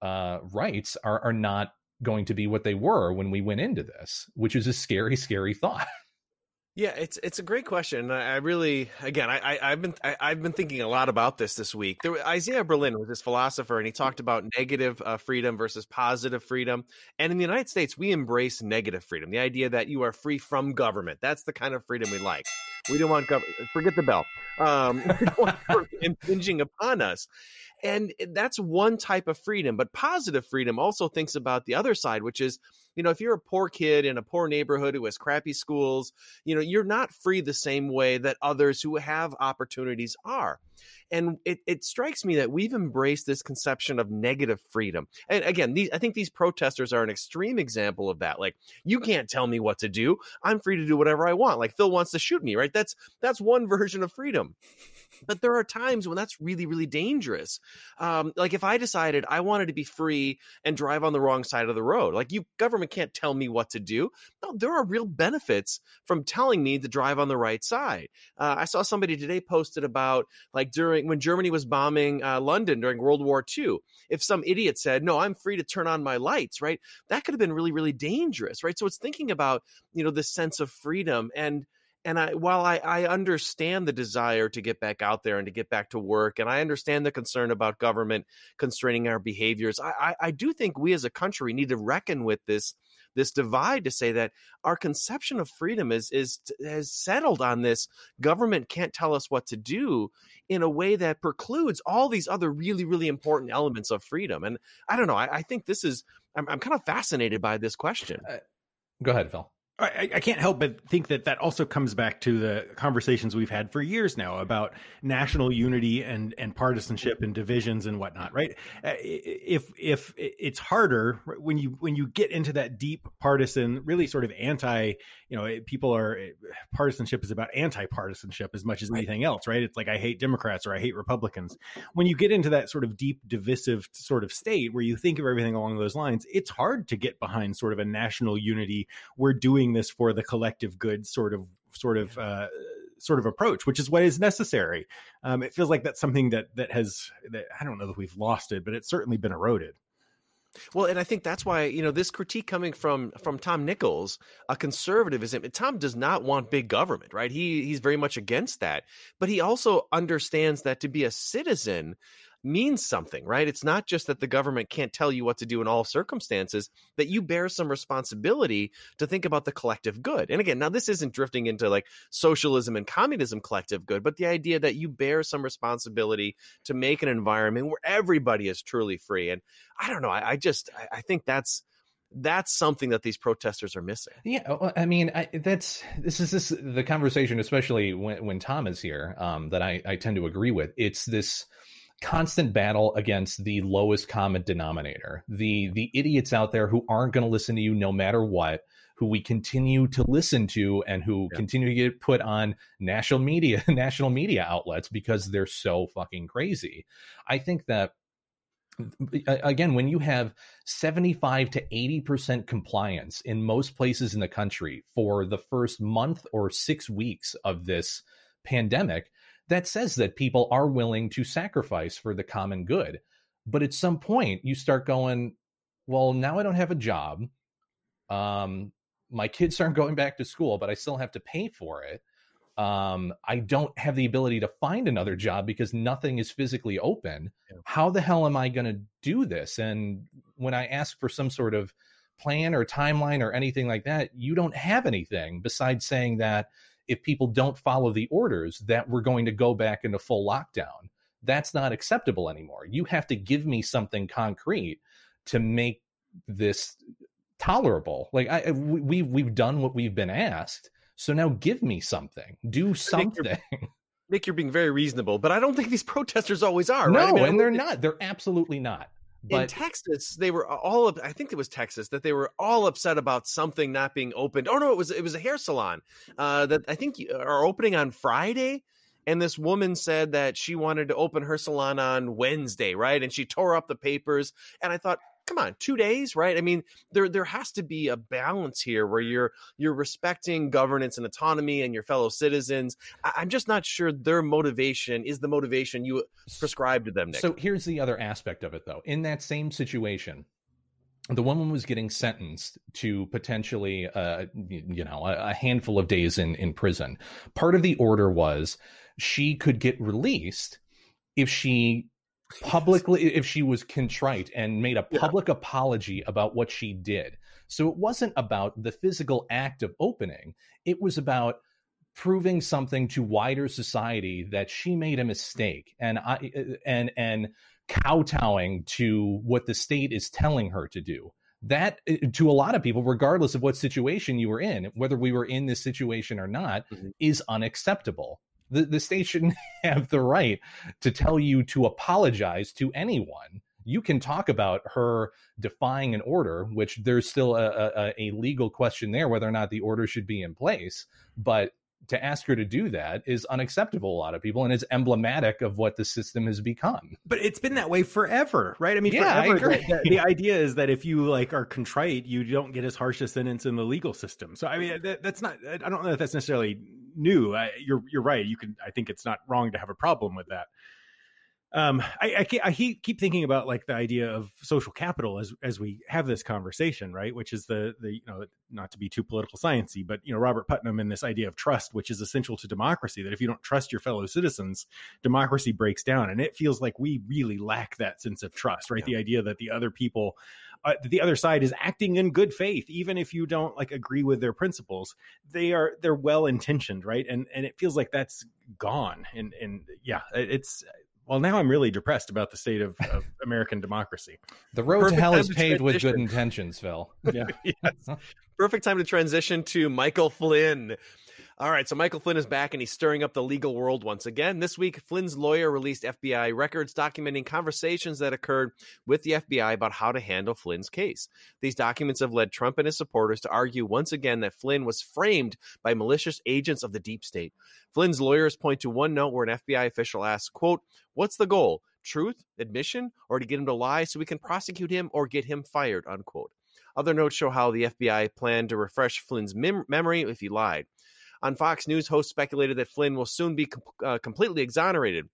uh, rights are are not going to be what they were when we went into this, which is a scary, scary thought. Yeah, it's it's a great question. I really, again, I, I have been I, have been thinking a lot about this this week. There, Isaiah Berlin was this philosopher, and he talked about negative uh, freedom versus positive freedom. And in the United States, we embrace negative freedom, the idea that you are free from government. That's the kind of freedom we like. We don't want government. Forget the bell. Um, we don't want impinging upon us. And that's one type of freedom. But positive freedom also thinks about the other side, which is, you know, if you're a poor kid in a poor neighborhood who has crappy schools, you know, you're not free the same way that others who have opportunities are. And it, it strikes me that we've embraced this conception of negative freedom. And again, these, I think these protesters are an extreme example of that. Like, you can't tell me what to do. I'm free to do whatever I want. Like Phil wants to shoot me, right? That's that's one version of freedom but there are times when that's really really dangerous. Um, like if i decided i wanted to be free and drive on the wrong side of the road like you government can't tell me what to do. No there are real benefits from telling me to drive on the right side. Uh, i saw somebody today posted about like during when germany was bombing uh, london during world war ii if some idiot said no i'm free to turn on my lights right? That could have been really really dangerous right? So it's thinking about you know this sense of freedom and and I, while I, I understand the desire to get back out there and to get back to work, and I understand the concern about government constraining our behaviors, I, I, I do think we as a country need to reckon with this this divide to say that our conception of freedom is is has settled on this government can't tell us what to do in a way that precludes all these other really really important elements of freedom. And I don't know, I, I think this is I'm, I'm kind of fascinated by this question. Uh, go ahead, Phil. I, I, can't help but think that that also comes back to the conversations we've had for years now about national unity and and partisanship and divisions and whatnot. Right? Uh, if if it's harder when you when you get into that deep partisan, really sort of anti, you know, people are partisanship is about anti-partisanship as much as anything else. Right? It's like I hate Democrats or I hate Republicans. When you get into that sort of deep divisive sort of state where you think of everything along those lines, it's hard to get behind sort of a national unity. We're doing doing this for the collective good sort of sort of uh, sort of approach, which is what is necessary. Um, it feels like that's something that that has that I don't know that we've lost it, but it's certainly been eroded. Well, and I think that's why you know this critique coming from from Tom Nichols, a conservative, is Tom does not want big government, right? He he's very much against that, but he also understands that to be a citizen means something, right? It's not just that the government can't tell you what to do in all circumstances, that you bear some responsibility to think about the collective good. And again, now this isn't drifting into like socialism and communism collective good, but the idea that you bear some responsibility to make an environment where everybody is truly free. And I don't know, I, I just I, I think that's that's something that these protesters are missing. Yeah, I mean, I, that's this is this the conversation, especially when when Tom is here, um, that I I tend to agree with. It's this constant battle against the lowest common denominator the the idiots out there who aren't going to listen to you no matter what who we continue to listen to and who yeah. continue to get put on national media national media outlets because they're so fucking crazy i think that mm, again when you have 75 to 80% compliance in most places in the country for the first month or 6 weeks of this pandemic that says that people are willing to sacrifice for the common good. But at some point, you start going, well, now I don't have a job. Um, my kids aren't going back to school, but I still have to pay for it. Um, I don't have the ability to find another job because nothing is physically open. Yeah. How the hell am I going to do this? And when I ask for some sort of plan or timeline or anything like that, you don't have anything besides saying that if people don't follow the orders that we're going to go back into full lockdown. That's not acceptable anymore. You have to give me something concrete to make this tolerable. Like I, we we've done what we've been asked, so now give me something. Do something. Nick, you're, being very reasonable, but I don't think these protesters always are. No, right? I mean, and they're not. They're absolutely not. But in Texas, they were all. I think it was Texas that they were all upset about something not being opened. Oh no, it was it was a hair salon uh, that I think are opening on Friday. And this woman said that she wanted to open her salon on Wednesday, right? And she tore up the papers. And I thought, come on, two days, right? I mean, there there has to be a balance here where you're you're respecting governance and autonomy and your fellow citizens. I, am just not sure their motivation is the motivation you prescribe to them. Nick. So here's the other aspect of it, though. In that same situation, the woman was getting sentenced to potentially, uh, you know, a, a handful of days in in prison. Part of the order was she could get released if she publicly if she was contrite and made a public yeah. apology about what she did. So it wasn't about the physical act of opening. It was about proving something to wider society that she made a mistake and I and and kowtowing to what the state is telling her to do. That to a lot of people, regardless of what situation you were in, whether we were in this situation or not, mm-hmm. is unacceptable. The, the state shouldn't have the right to tell you to apologize to anyone. You can talk about her defying an order, which there's still a, a, a, legal question there whether or not the order should be in place. But to ask her to do that is unacceptable to a lot of people and it's emblematic of what the system has become. But it's been that way forever right? I mean yeah, forever I the, the, idea is that if you like are contrite you don't get as harsh a sentence in the legal system. So i mean that, that's not i don't know if that's necessarily new I, you're you're right you can i think it's not wrong to have a problem with that um, I, I, I, keep thinking about like the idea of social capital as as we have this conversation, right? Which is the the you know not to be too political sciency, but you know Robert Putnam and this idea of trust, which is essential to democracy. That if you don't trust your fellow citizens, democracy breaks down, and it feels like we really lack that sense of trust, right? Yeah. The idea that the other people, uh, the other side is acting in good faith, even if you don't like agree with their principles. They are they're well intentioned, right? And and it feels like that's gone, and and yeah, it's well, now I'm really depressed about the state of, of American democracy. The road Perfect to hell is paved with good intentions, Phil. Yeah. yes. Perfect time to transition to Michael Flynn. All right, so Michael Flynn is back and he's stirring up the legal world once again. This week, Flynn's lawyer released FBI records documenting conversations that occurred with the FBI about how to handle Flynn's case. These documents have led Trump and his supporters to argue once again that Flynn was framed by malicious agents of the deep state. Flynn's lawyers point to one note where an FBI official asks, quote, "What's the goal? Truth, admission, or to get him to lie so we can prosecute him or get him fired?" unquote. Other notes show how the FBI planned to refresh Flynn's mem- memory if he lied. On Fox News, hosts speculated that Flynn will soon be com- uh, completely exonerated.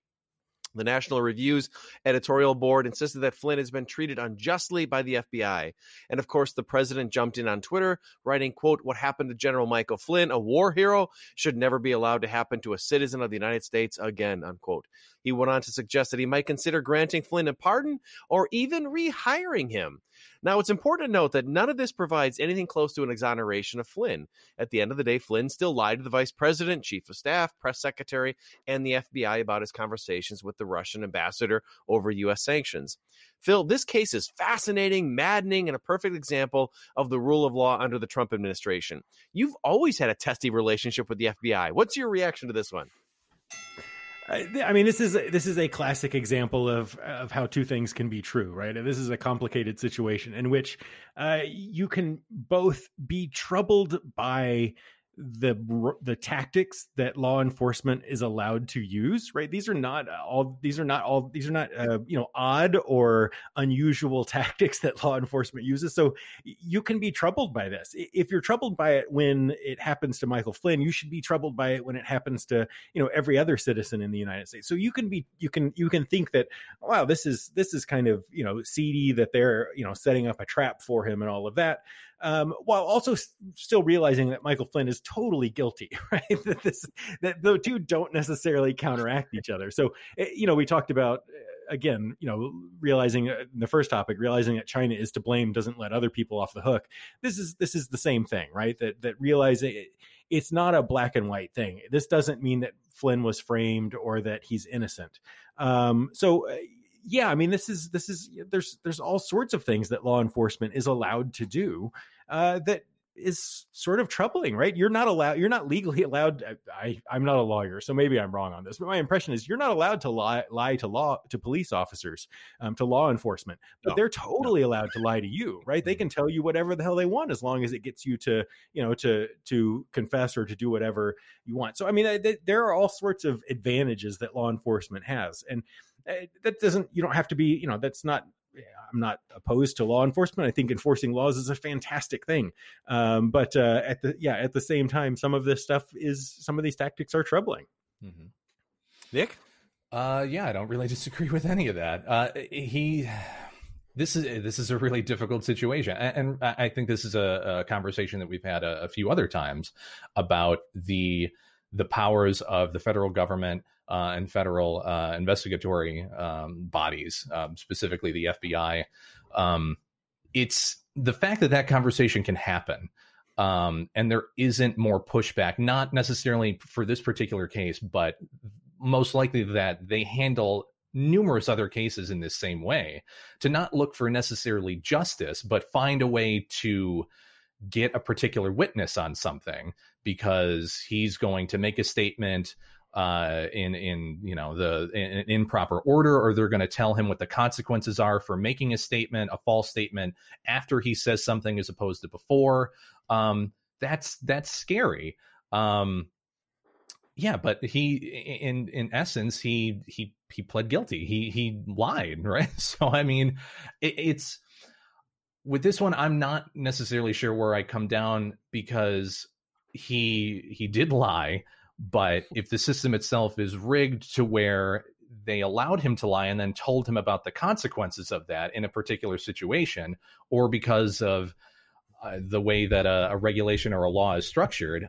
The National Review's editorial board insisted that Flynn has been treated unjustly by the FBI. And of course, the president jumped in on Twitter, writing, quote, what happened to General Michael Flynn, a war hero, should never be allowed to happen to a citizen of the United States again, unquote. He went on to suggest that he might consider granting Flynn a pardon or even rehiring him. Now, it's important to note that none of this provides anything close to an exoneration of Flynn. At the end of the day, Flynn still lied to the vice president, chief of staff, press secretary, and the FBI about his conversations with the Russian ambassador over U.S. sanctions. Phil, this case is fascinating, maddening, and a perfect example of the rule of law under the Trump administration. You've always had a testy relationship with the FBI. What's your reaction to this one? I mean, this is this is a classic example of of how two things can be true, right? This is a complicated situation in which uh, you can both be troubled by the the tactics that law enforcement is allowed to use right? These are not all these are not all these are not uh, you know odd or unusual tactics that law enforcement uses. So you can be troubled by this. If you're troubled by it when it happens to Michael Flynn you should be troubled by it when it happens to you know every other citizen in the United States. So you can be you can you can think that wow this is this is kind of you know seedy that they're you know setting up a trap for him and all of that um, while also s- still realizing that Michael Flynn is totally guilty, right? that this that the two don't necessarily counteract each other. So eh, you know, we talked about eh, again, you know, realizing uh, the first topic, realizing that China is to blame doesn't let other people off the hook. This is this is the same thing, right? That that realizing it, it's not a black and white thing. This doesn't mean that Flynn was framed or that he's innocent. Um, so yeah, I mean, this is this is there's there's all sorts of things that law enforcement is allowed to do uh, that is sort of troubling, right? You're not allowed, you're not legally allowed. I, I, am not a lawyer, so maybe I'm wrong on this, but my impression is you're not allowed to lie, lie to law, to police officers, um, to law enforcement, but no, they're totally no. allowed to lie to you, right? They mm-hmm. can tell you whatever the hell they want as long as it gets you to, you know, to, to confess or to do whatever you want. So, I mean, there are all sorts of advantages that law enforcement has. And, uh, that doesn't you don't have to be you know that's not I'm not opposed to law enforcement. I think enforcing laws is a fantastic thing. Um, but uh, at the yeah, at the same time, some of this stuff is some of these tactics are troubling. Mm-hmm. Nick, uh, yeah, I don't really disagree with any of that. Uh, he. This is this is a really difficult situation, and I think this is a, a conversation that we've had a, a few other times about the the powers of the federal government uh, and federal uh, investigatory um, bodies, um, specifically the FBI. Um, it's the fact that that conversation can happen. Um, and there isn't more pushback, not necessarily for this particular case, but most likely that they handle numerous other cases in this same way to not look for necessarily justice, but find a way to get a particular witness on something because he's going to make a statement uh, in in you know the in, in improper order, or they're going to tell him what the consequences are for making a statement, a false statement after he says something as opposed to before. Um, that's that's scary. Um, yeah, but he in in essence he he he pled guilty. He he lied, right? So I mean, it, it's with this one. I'm not necessarily sure where I come down because he he did lie but if the system itself is rigged to where they allowed him to lie and then told him about the consequences of that in a particular situation, or because of uh, the way that a, a, regulation or a law is structured,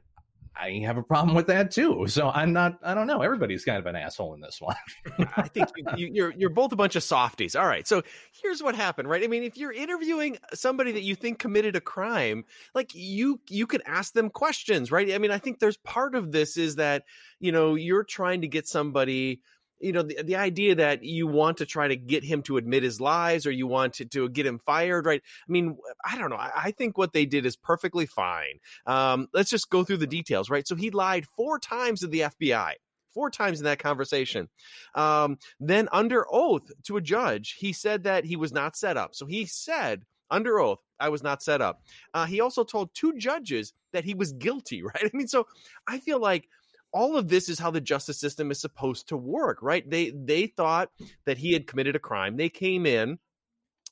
I have a problem with that too. So I'm not. I don't know. Everybody's kind of an asshole in this one. I think you, you're you're both a bunch of softies. All right. So here's what happened, right? I mean, if you're interviewing somebody that you think committed a crime, like you you could ask them questions, right? I mean, I think there's part of this is that you know you're trying to get somebody you know the, the idea that you want to try to get him to admit his lies or you want to, to get him fired right? I mean i don't know i, I think what they did is perfectly fine. Um, let's just go through the details right? So he lied four times to the fbi four times in that conversation. Um, then under oath to a judge he said that he was not set up. So he said under oath i was not set up. Uh, he also told two judges that he was guilty right? I mean so i feel like all of this is how the justice system is supposed to work, right? They they thought that he had committed a crime. They came in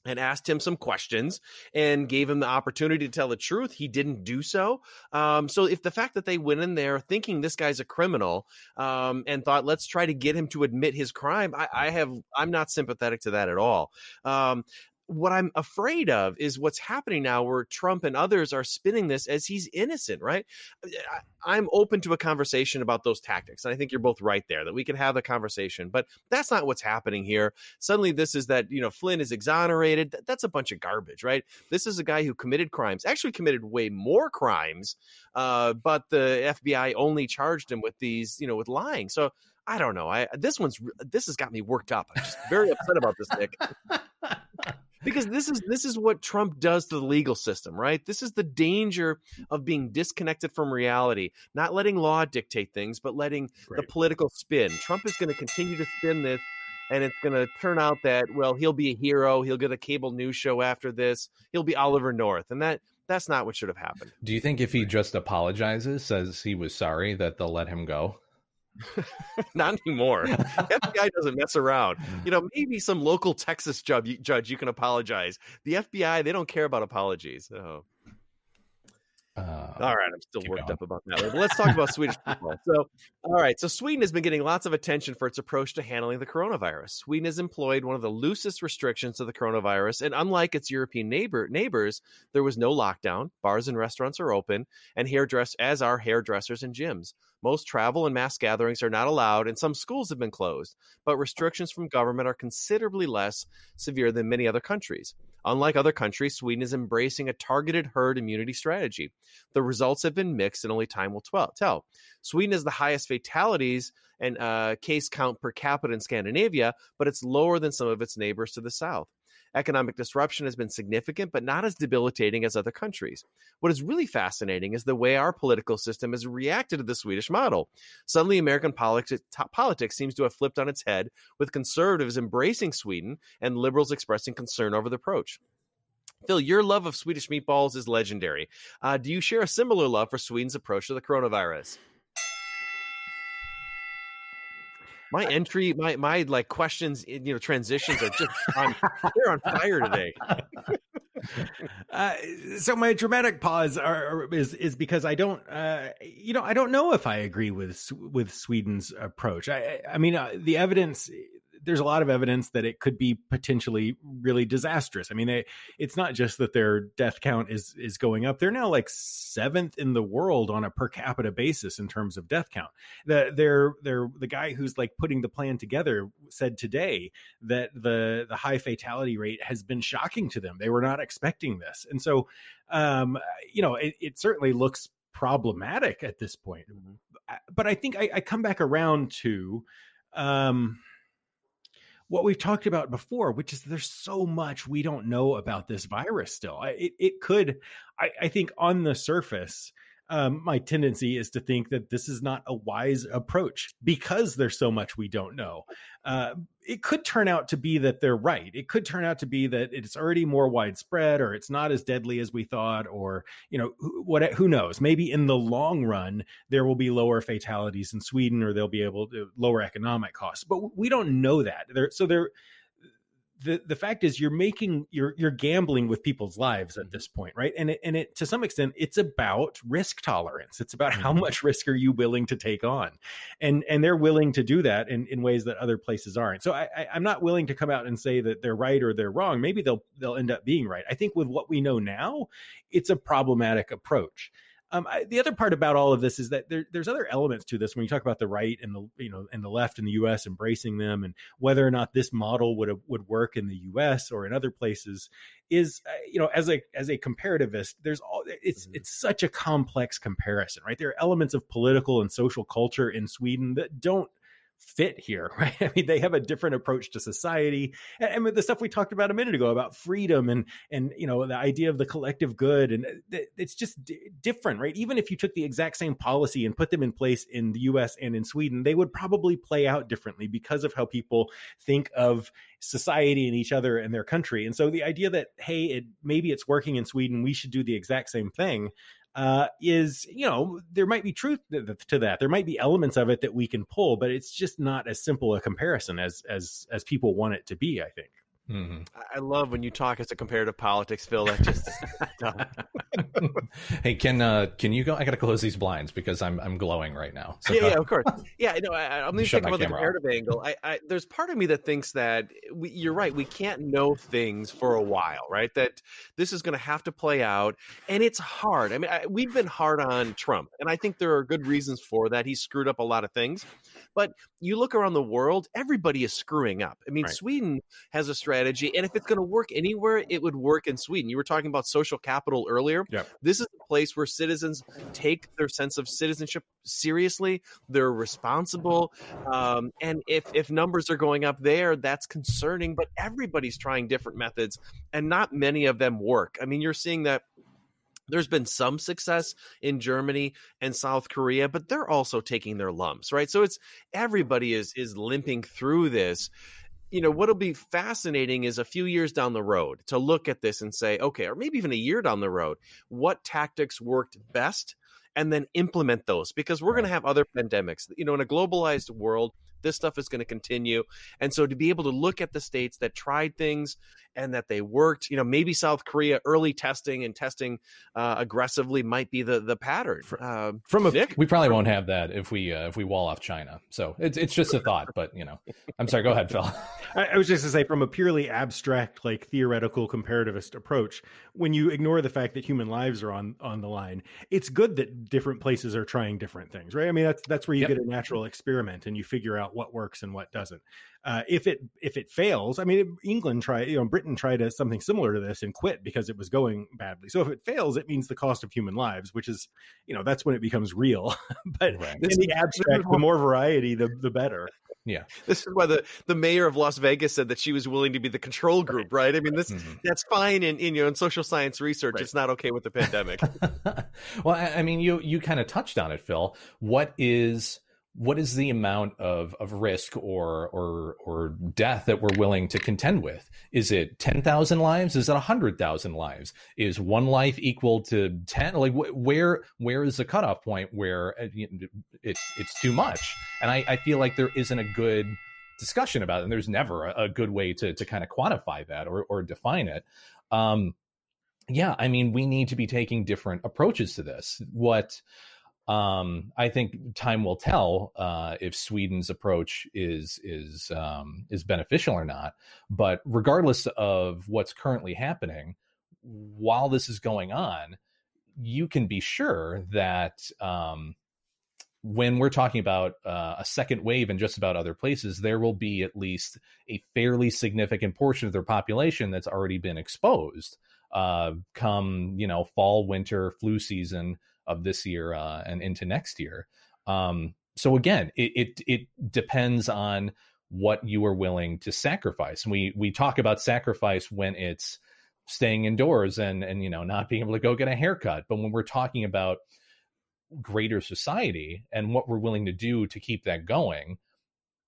and asked him some questions and gave him the opportunity to tell the truth. He didn't do so. Um, so, if the fact that they went in there thinking this guy's a criminal um, and thought, let's try to get him to admit his crime, I, I have, I'm not sympathetic to that at all. Um, what I'm afraid of is what's happening now, where Trump and others are spinning this as he's innocent, right? I'm open to a conversation about those tactics. And I think you're both right there that we can have the conversation, but that's not what's happening here. Suddenly, this is that, you know, Flynn is exonerated. That's a bunch of garbage, right? This is a guy who committed crimes, actually committed way more crimes, uh, but the FBI only charged him with these, you know, with lying. So I don't know. I this one's this has got me worked up. I'm just very upset about this, Nick. because this is this is what Trump does to the legal system, right? This is the danger of being disconnected from reality, not letting law dictate things, but letting right. the political spin. Trump is going to continue to spin this and it's going to turn out that well, he'll be a hero, he'll get a cable news show after this, he'll be Oliver North, and that that's not what should have happened. Do you think if he just apologizes, says he was sorry, that they'll let him go? Not anymore. FBI doesn't mess around. You know, maybe some local Texas judge, judge you can apologize. The FBI, they don't care about apologies. Oh. Uh, all right, I'm still worked going. up about that. But let's talk about Swedish people. So, all right, so Sweden has been getting lots of attention for its approach to handling the coronavirus. Sweden has employed one of the loosest restrictions to the coronavirus, and unlike its European neighbor neighbors, there was no lockdown. Bars and restaurants are open, and hairdress as are hairdressers and gyms. Most travel and mass gatherings are not allowed, and some schools have been closed. But restrictions from government are considerably less severe than many other countries. Unlike other countries, Sweden is embracing a targeted herd immunity strategy. The results have been mixed, and only time will tell. Sweden has the highest fatalities and uh, case count per capita in Scandinavia, but it's lower than some of its neighbors to the south. Economic disruption has been significant, but not as debilitating as other countries. What is really fascinating is the way our political system has reacted to the Swedish model. Suddenly, American politics, politics seems to have flipped on its head, with conservatives embracing Sweden and liberals expressing concern over the approach. Phil, your love of Swedish meatballs is legendary. Uh, do you share a similar love for Sweden's approach to the coronavirus? My entry, my my like questions, you know, transitions are just on they're on fire today. uh, so my dramatic pause are, are, is is because I don't, uh, you know, I don't know if I agree with with Sweden's approach. I I mean, uh, the evidence there's a lot of evidence that it could be potentially really disastrous. I mean, they, it's not just that their death count is is going up; they're now like seventh in the world on a per capita basis in terms of death count. The, they're they're the guy who's like putting the plan together said today that the the high fatality rate has been shocking to them. They were not expecting this, and so um, you know, it, it certainly looks problematic at this point. Mm-hmm. But I think I, I come back around to um what we've talked about before, which is there's so much we don't know about this virus still. It, it could, I, I think, on the surface, um, my tendency is to think that this is not a wise approach because there's so much we don't know. Uh, it could turn out to be that they're right. It could turn out to be that it's already more widespread, or it's not as deadly as we thought, or you know, what? Who knows? Maybe in the long run there will be lower fatalities in Sweden, or they'll be able to lower economic costs. But we don't know that. There, so there the the fact is you're making you're you're gambling with people's lives at mm-hmm. this point right? And it, and it to some extent it's about risk tolerance. It's about how mm-hmm. much risk are you willing to take on? And and they're willing to do that in, in ways that other places aren't. So I, I i'm not willing to come out and say that they're right or they're wrong. Maybe they'll they'll end up being right. I think with what we know now it's a problematic approach um, I, the other part about all of this is that there, there's other elements to this when you talk about the right and the you know and the left in the U.S. embracing them and whether or not this model would would work in the U.S. or in other places is uh, you know as a as a comparativist there's all it's mm-hmm. it's such a complex comparison right there are elements of political and social culture in Sweden that don't fit here, right? I mean, they have a different approach to society, and, the stuff we talked about a minute ago about freedom and and you know the idea of the collective good, and uh, it's just d- different, right? Even if you took the exact same policy and put them in place in the U.S. and in Sweden, they would probably play out differently because of how people think of society and each other and their country. And so the idea that hey, it maybe it's working in Sweden, we should do the exact same thing uh, is you know there might be truth to that. There might be elements of it that we can pull but it's just not as simple a comparison as as as people want it to be i think Mm-hmm. I love when you talk as a comparative politics, Phil. That just hey, can uh, can you go? I got to close these blinds because I'm I'm glowing right now. So yeah, yeah, of course. Yeah, no, I, I'm going to about the comparative off. angle. I, I, there's part of me that thinks that we, you're right. We can't know things for a while, right? That this is going to have to play out, and it's hard. I mean, I, we've been hard on Trump, and I think there are good reasons for that. He screwed up a lot of things, but you look around the world, everybody is screwing up. I mean, right. Sweden has a strategy. And if it's going to work anywhere, it would work in Sweden. You were talking about social capital earlier. Yep. This is a place where citizens take their sense of citizenship seriously. They're responsible. Um, and if, if numbers are going up there, that's concerning. But everybody's trying different methods, and not many of them work. I mean, you're seeing that there's been some success in Germany and South Korea, but they're also taking their lumps, right? So it's everybody is is limping through this you know what'll be fascinating is a few years down the road to look at this and say okay or maybe even a year down the road what tactics worked best and then implement those because we're right. going to have other pandemics you know in a globalized world this stuff is going to continue and so to be able to look at the states that tried things and that they worked. You know, maybe South Korea early testing and testing uh, aggressively might be the the pattern. Uh, From a Nick? we probably won't have that if we uh, if we wall off China. So it's it's just a thought, but you know, I'm sorry. Go ahead, Phil. I, I was just to say, from a purely abstract, like theoretical comparativist approach, when you ignore the fact that human lives are on on the line, it's good that different places are trying different things, right? I mean, that's that's where you yep. get a natural experiment and you figure out what works and what doesn't. Uh, if it if it fails, I mean, England tried, you know, Britain tried a, something similar to this and quit because it was going badly. So if it fails, it means the cost of human lives, which is, you know, that's when it becomes real. but right. in the abstract, the more variety, the the better. Yeah, this is why the the mayor of Las Vegas said that she was willing to be the control group, right? I mean, this mm-hmm. that's fine in, in you know in social science research. Right. It's not okay with the pandemic. well, I, I mean, you you kind of touched on it, Phil. What is what is the amount of, of risk or or or death that we're willing to contend with? Is it ten thousand lives? Is it hundred thousand lives? Is one life equal to ten? Like wh- where where is the cutoff point where uh, it's it's too much? And I, I feel like there isn't a good discussion about it. And there's never a, a good way to to kind of quantify that or or define it. Um, yeah, I mean, we need to be taking different approaches to this. What um, I think time will tell uh, if Sweden's approach is is um, is beneficial or not. But regardless of what's currently happening, while this is going on, you can be sure that um, when we're talking about uh, a second wave in just about other places, there will be at least a fairly significant portion of their population that's already been exposed. Uh, come you know fall winter flu season of this year uh, and into next year. Um, so again, it, it, it depends on what you are willing to sacrifice. We we talk about sacrifice when it's staying indoors and and you know not being able to go get a haircut, but when we're talking about greater society and what we're willing to do to keep that going,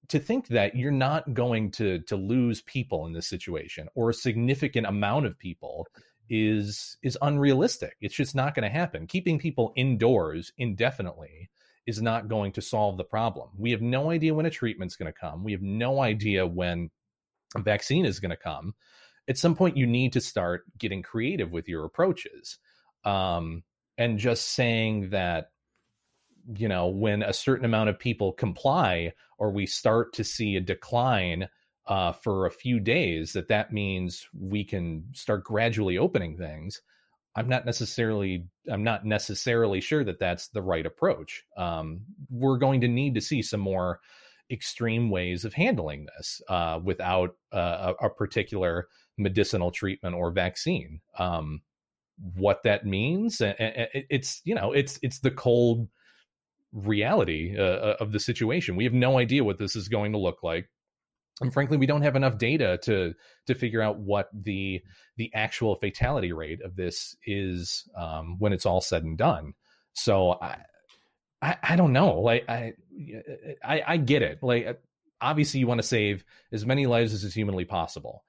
to think that you're not going to to lose people in this situation or a significant amount of people is is unrealistic. It's just not going to happen. Keeping people indoors indefinitely is not going to solve the problem. We have no idea when a treatment's going to come. We have no idea when a vaccine is going to come. At some point, you need to start getting creative with your approaches. Um, and just saying that, you know, when a certain amount of people comply or we start to see a decline uh, for a few days, that that means we can start gradually opening things. I'm not necessarily I'm not necessarily sure that that's the right approach. Um, we're going to need to see some more extreme ways of handling this uh, without uh, a, a, particular medicinal treatment or vaccine. Um, what that means, it's you know it's it's the cold reality uh, uh, of the situation. We have no idea what this is going to look like and frankly we don't have enough data to to figure out what the the actual fatality rate of this is um, when it's all said and done. So I, I i, don't know. Like I, I i get it. Like obviously you want to save as many lives as is humanly possible.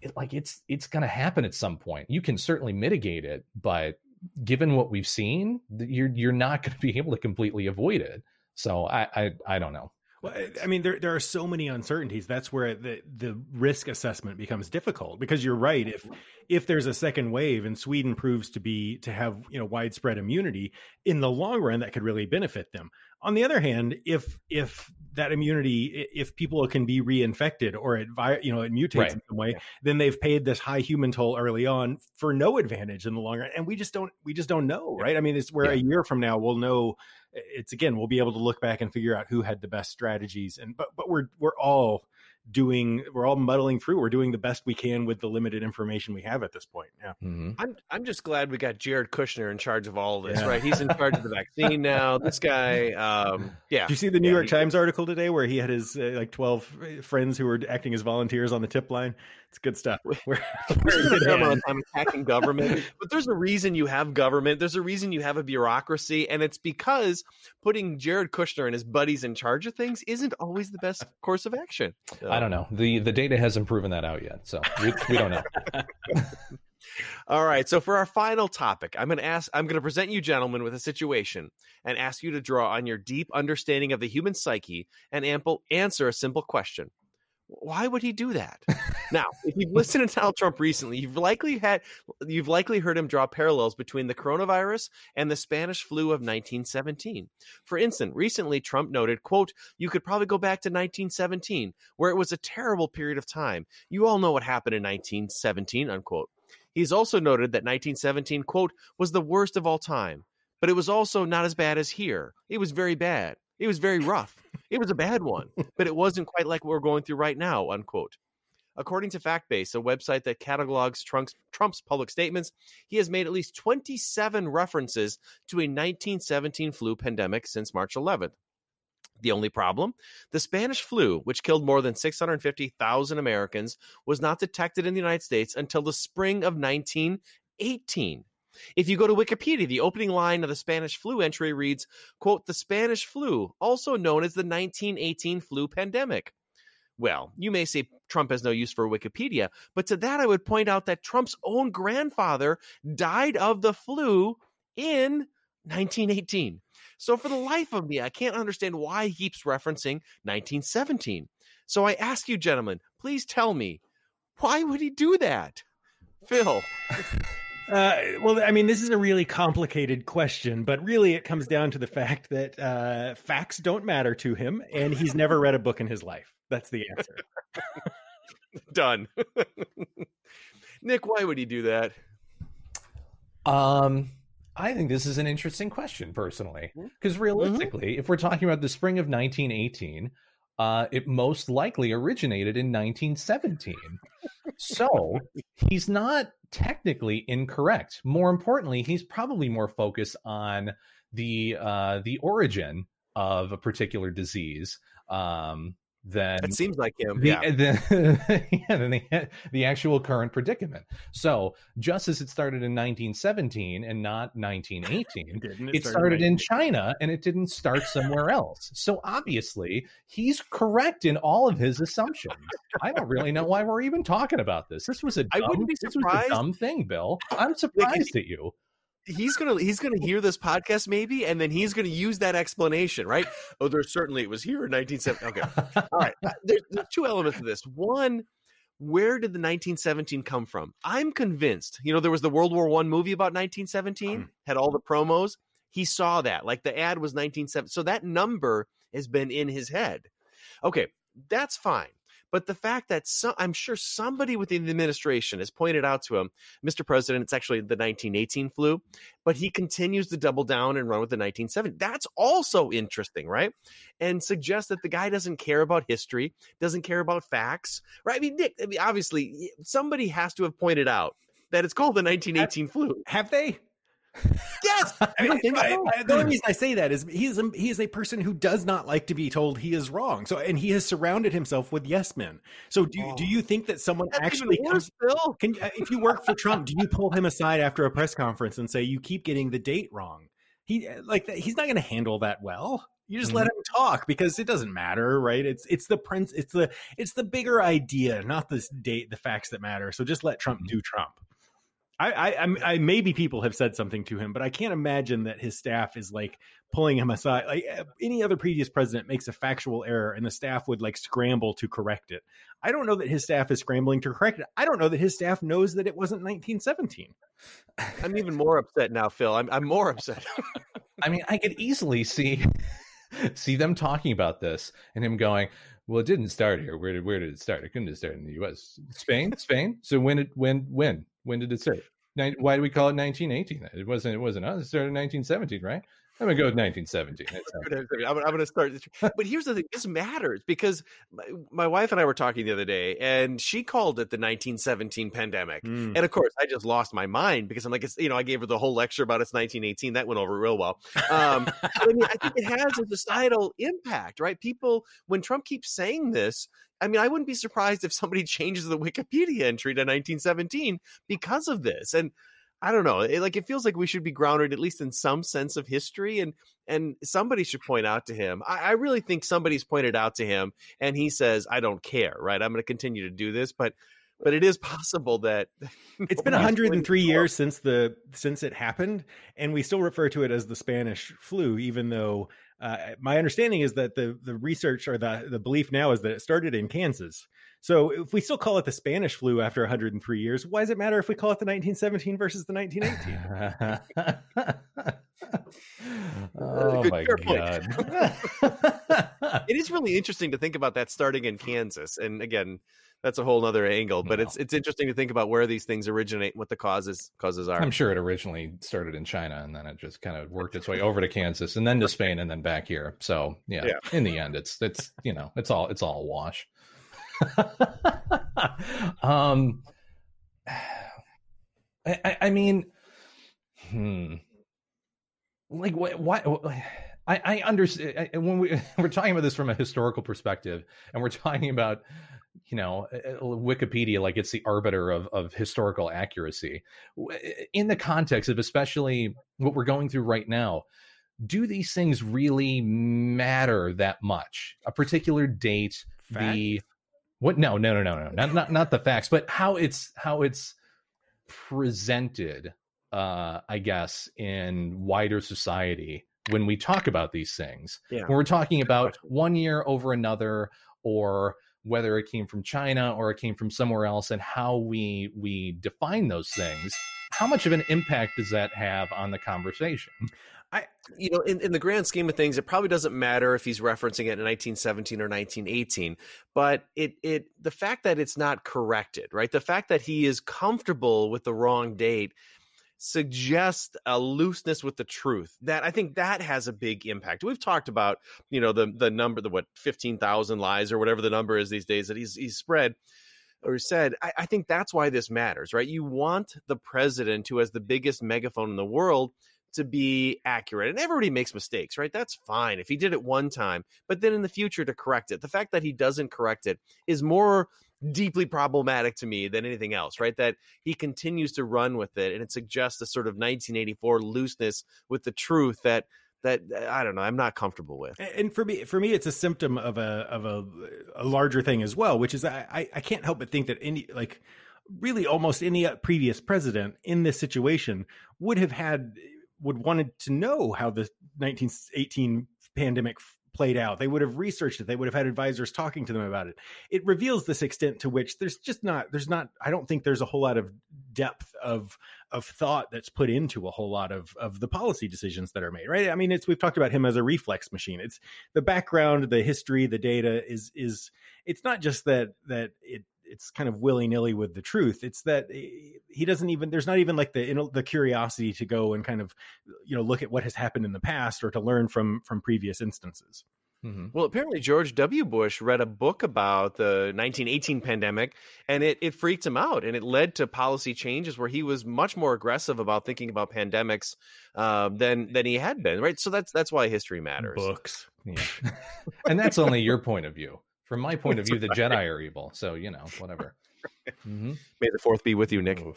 It, like it's it's going to happen at some point. You can certainly mitigate it but given what we've seen you're you're not going to be able to completely avoid it. So i i, I don't know well, I mean, there there are so many uncertainties. That's where the the risk assessment becomes difficult because you're right. If mm-hmm. if there's a second wave and Sweden proves to be to have you know widespread immunity in the long run, that could really benefit them. On the other hand, if if that immunity, if people can be reinfected or it you know it mutates right. in some way, then they've paid this high human toll early on for no advantage in the long run, and we just don't we just don't know, right? I mean, it's where yeah. a year from now we'll know it's again we'll be able to look back and figure out who had the best strategies and but but we're we're all doing we're all muddling through we're doing the best we can with the limited information we have at this point yeah. Mm-hmm. i'm i'm just glad we got jared kushner in charge of all of this yeah. right? He's in charge of the vaccine now. This guy um yeah. Did you see the new yeah, york he, times article today where he had his uh, like 12 friends who were acting as volunteers on the tip line? It's good stuff. We're, we're I'm attacking government but there's a reason you have government. There's a reason you have a bureaucracy and it's because putting jared kushner and his buddies in charge of things isn't always the best course of action I don't know. the The data hasn't proven that out yet, so we, we don't know. All right. So for our final topic, I'm going to ask. I'm going to present you, gentlemen, with a situation and ask you to draw on your deep understanding of the human psyche and ample answer a simple question: why would he do that? Now, if you've listened to Donald Trump recently, you've likely had you've likely heard him draw parallels between the coronavirus and the Spanish flu of 1917. For instance, recently Trump noted, quote, you could probably go back to 1917, where it was a terrible period of time. You all know what happened in 1917, unquote. He's also noted that 1917, quote, was the worst of all time, but it was also not as bad as here. It was very bad. It was very rough. It was a bad one, but it wasn't quite like what we're going through right now, unquote. According to FactBase, a website that catalogs Trump's, Trump's, public statements, he has made at least 27 references to a 1917 flu pandemic since March 11th. The only problem? The Spanish flu, which killed more than 650,000 Americans, was not detected in the United States until the spring of 1918. If you go to Wikipedia, the opening line of the Spanish flu entry reads, quote, the Spanish flu, also known as the 1918 flu pandemic. Well, you may say Trump has no use for Wikipedia, but to that I would point out that Trump's own grandfather died of the flu in 1918. So for the life of me, I can't understand why he keeps referencing 1917. So I ask you, gentlemen, please tell me, why would he do that? Phil. Uh, well, I mean, this is a really complicated question, but really it comes down to the fact that uh, facts don't matter to him, and he's never read a book in his life. That's the answer. Done. Nick, why would he do that? Um, I think this is an interesting question, personally, because mm-hmm. realistically, mm-hmm. if we're talking about the spring of 1918, uh, it most likely originated in 1917. so he's not technically incorrect. More importantly, he's probably more focused on the uh, the origin of a particular disease um, than It seems like him. the, yeah. the, yeah, than the, the actual current predicament. So just as it started in 1917 and not 1918, Didn't it start started in China and it didn't start somewhere else. So obviously, he's correct in all of his assumptions. I don't really know why we're even talking about this. This was a I dumb, wouldn't be this was a surprised- dumb thing, Bill. I'm surprised at you. He's gonna he's gonna hear this podcast maybe, and then he's gonna use that explanation, right? Oh, there's certainly it was here in 1970. Okay, all right. Uh, There, there's two elements to this. One, where did the 1917 come from? I'm convinced. You know, there was the World War One movie about 1917, had all the promos. He saw that, like the ad was 1970. So that number has been in his head. Okay, that's fine. But the fact that some, I'm sure somebody within the administration has pointed out to him, Mr. President, it's actually the 1918 flu, but he continues to double down and run with the 1970. That's also interesting, right? And suggests that the guy doesn't care about history, doesn't care about facts, right? I mean, Nick, I mean, obviously, somebody has to have pointed out that it's called the 1918 flu. Have they? Yes, I mean, think I- so? I- the only reason I say that is he is a, he is a person who does not like to be told he is wrong. So, and he has surrounded himself with yes men. So, do do you think that someone That's actually comes? Bill. Can uh, if you work for Trump, do you pull him aside after a press conference and say you keep getting the date wrong? He uh, like. He's not going to handle that well. You just let him talk because it doesn't matter, right? It's it's the prince. It's the it's the bigger idea, not this date, the facts that matter. So just let Trump do Trump. I, I, I'm- I, maybe people have said something to him, but I can't imagine that his staff is like pulling him aside. Like uh, any other previous president makes a factual error, and the staff would like scramble to correct it. I don't know that his staff is scrambling to correct it. I don't know that his staff knows that it wasn't 1917. I'm even more upset now, Phil. I'm, I'm more upset. I mean, I could easily see see them talking about this and him going, "Well, it didn't start here. Where did where did it start? It couldn't have started in the U.S. Spain, Spain. So when it when when when did it start? Why do we call it 1918? It wasn't it wasn't us. It started in 1917, right? I'm gonna go with 1917. I'm, to start. But here's the thing: this matters because my, my wife and I were talking the other day, and she called it the 1917 pandemic. Mm. And of course, I just lost my mind because I'm like, it's, you know, I gave her the whole lecture about it's 1918. That went over real well. Um, I mean, I think it has a societal impact, right? People, when Trump keeps saying this, I mean, I wouldn't be surprised if somebody changes the Wikipedia entry to 1917 because of this. And I don't know. It, like it feels like we should be grounded at least in some sense of history, and and somebody should point out to him. I, I really think somebody's pointed out to him, and he says, "I don't care." Right? I'm going to continue to do this, but but it is possible that It's been 103 years since the since it happened, and we still refer to it as the Spanish flu, even though uh, my understanding is that the the research or the the belief now is that it started in Kansas. So if we still call it the Spanish flu after 103 years, why does it matter if we call it the 1917 versus the 1918? oh Good- my god. it is really interesting to think about that starting in Kansas, and again, that's a whole other angle. But it's it's interesting to think about where these things originate, what the causes causes are. I'm sure it originally started in China and then it just kind of worked its way over to Kansas and then to Spain and then back here. So yeah, Yeah. in the end, it's it's you know it's all it's all a wash. um, I, I- I mean, hmm, like what? Why? I, I understand when we we're talking about this from a historical perspective, and we're talking about you know uh, Wikipedia like it's the arbiter of of historical accuracy in the context of especially what we're going through right now. Do these things really matter that much? A particular date, the what? No, no, no, no, no, not not not the facts, but how it's how it's presented. Uh, I guess in wider society when we talk about these things Yeah. when we're talking about one year over another or whether it came from china or it came from somewhere else and how we we define those things how much of an impact does that have on the conversation I, you know, in, in the grand scheme of things, it probably doesn't matter if he's referencing it in 1917 or 1918. But it it the fact that it's not corrected, right? The fact that he is comfortable with the wrong date suggests a looseness with the truth that I think that has a big impact. We've talked about, you know, the the number, the what, 15,000 lies or whatever the number is these days that he's he's spread or said. I, I think that's why this matters, right? You want the president who has the biggest megaphone in the world to be accurate. And everybody makes mistakes, right? That's fine if he did it one time, but then in the future to correct it. The fact that he doesn't correct it is more deeply problematic to me than anything else, right? That he continues to run with it and it suggests a sort of 1984 looseness with the truth that that uh, I don't know, I'm not comfortable with. And for me, for me, it's a symptom of a of a, a larger thing as well, which is I I can't help but think that any like really almost any uh, previous president in this situation would have had would wanted to know how the 1918 pandemic played out. They would have researched it. They would have had advisors talking to them about it. It reveals this extent to which there's just not there's not I don't think there's a whole lot of depth of of thought that's put into a whole lot of of the policy decisions that are made. Right? I mean, it's we've talked about him as a reflex machine. It's the background, the history, the data is is it's not just that that it it's kind of willy nilly with the truth. It's that he doesn't even there's not even like the the curiosity to go and kind of you know look at what has happened in the past or to learn from from previous instances. Mm-hmm. Well, apparently George W. Bush read a book about the 1918 pandemic, and it it freaked him out, and it led to policy changes where he was much more aggressive about thinking about pandemics uh, than than he had been. Right, so that's that's why history matters. Books, yeah. and that's only your point of view. From my point of view, the Jedi are evil. So you know, whatever. Mm-hmm. May the fourth be with you, Nick. All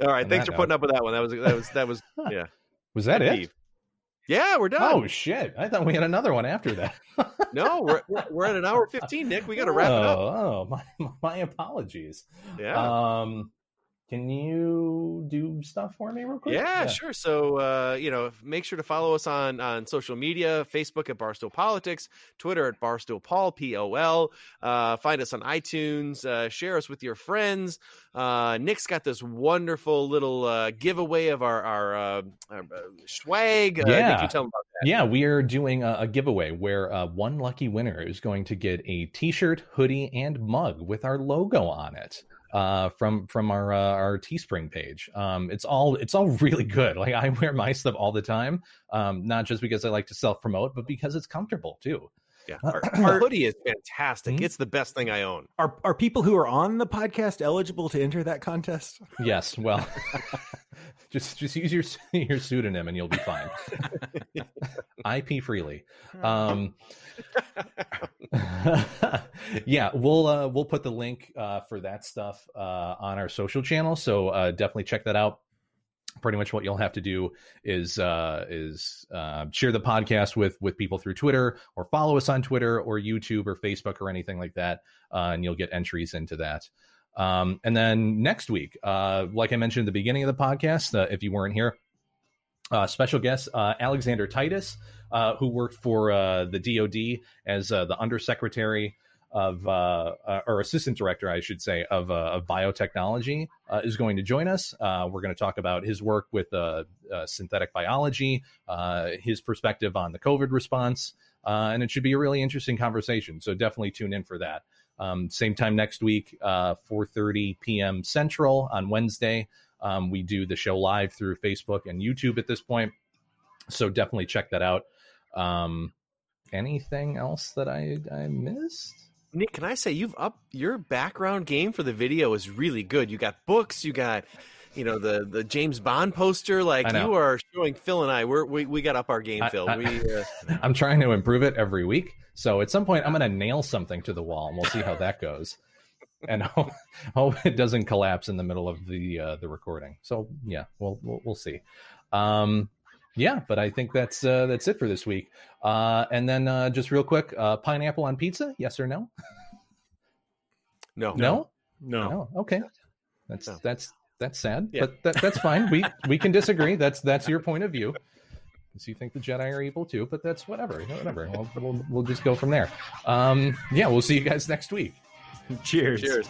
right, On thanks for note. putting up with that one. That was that was that was yeah. Was that it? Yeah, we're done. Oh shit! I thought we had another one after that. no, we're we're at an hour fifteen, Nick. We got to wrap oh, it up. Oh, my my apologies. Yeah. Um, can you do stuff for me real quick? Yeah, yeah. sure. So, uh, you know, make sure to follow us on on social media: Facebook at Barstool Politics, Twitter at Barstool Pol P O L. Uh, find us on iTunes. Uh, share us with your friends. Uh, Nick's got this wonderful little uh, giveaway of our our, uh, our swag. yeah. Nick, you tell them about that. Yeah, we are doing a, a giveaway where one lucky winner is going to get a T-shirt, hoodie, and mug with our logo on it uh, from from our uh, our Teespring page. Um, it's all it's all really good. Like I wear my stuff all the time, um, not just because I like to self promote, but because it's comfortable too. Yeah, our, our hoodie is fantastic. Mm-hmm. It's the best thing I own. Are are people who are on the podcast eligible to enter that contest? Yes. Well, just just use your your pseudonym and you'll be fine. IP freely. Um, yeah, we'll uh, we'll put the link uh, for that stuff uh, on our social channel. So uh, definitely check that out pretty much what you'll have to do is uh, is uh, share the podcast with with people through Twitter or follow us on Twitter or YouTube or Facebook or anything like that, uh, and you'll get entries into that. Um, and then next week, uh, like I mentioned at the beginning of the podcast, uh, if you weren't here, uh, special guest Alexander Titus, who worked for the DoD as the undersecretary of uh, uh, or assistant director, I should say, of, uh, of biotechnology uh, is going to join us. Uh, we're going to talk about his work with uh, synthetic biology, his perspective on the COVID response, and it should be a really interesting conversation. So definitely tune in for that. Um, same time next week, 4:30 p.m. Central on Wednesday. Um, we do the show live through Facebook and YouTube at this point, so definitely check that out. Um, anything else that I I missed? Nick, can I say you've up your background game for the video is really good. You got books, you got you know the the James Bond poster. Like you are showing Phil and I, we're, we we got up our game, I, Phil. I, we, uh... I'm trying to improve it every week. So at some point, I'm going to nail something to the wall, and we'll see how that goes. and hope, hope it doesn't collapse in the middle of the uh, the recording. So yeah, we'll we'll, we'll see. Um, yeah, but I think that's uh, that's it for this week. Uh, and then uh, just real quick, uh, pineapple on pizza? Yes or no? No. No. No. no. Okay. That's no. that's that's sad, yeah. but that, that's fine. We we can disagree. That's that's your point of view. So you think the Jedi are evil too, but that's whatever. Whatever. We'll, we'll, we'll just go from there. Um, yeah, we'll see you guys next week. Cheers. Cheers.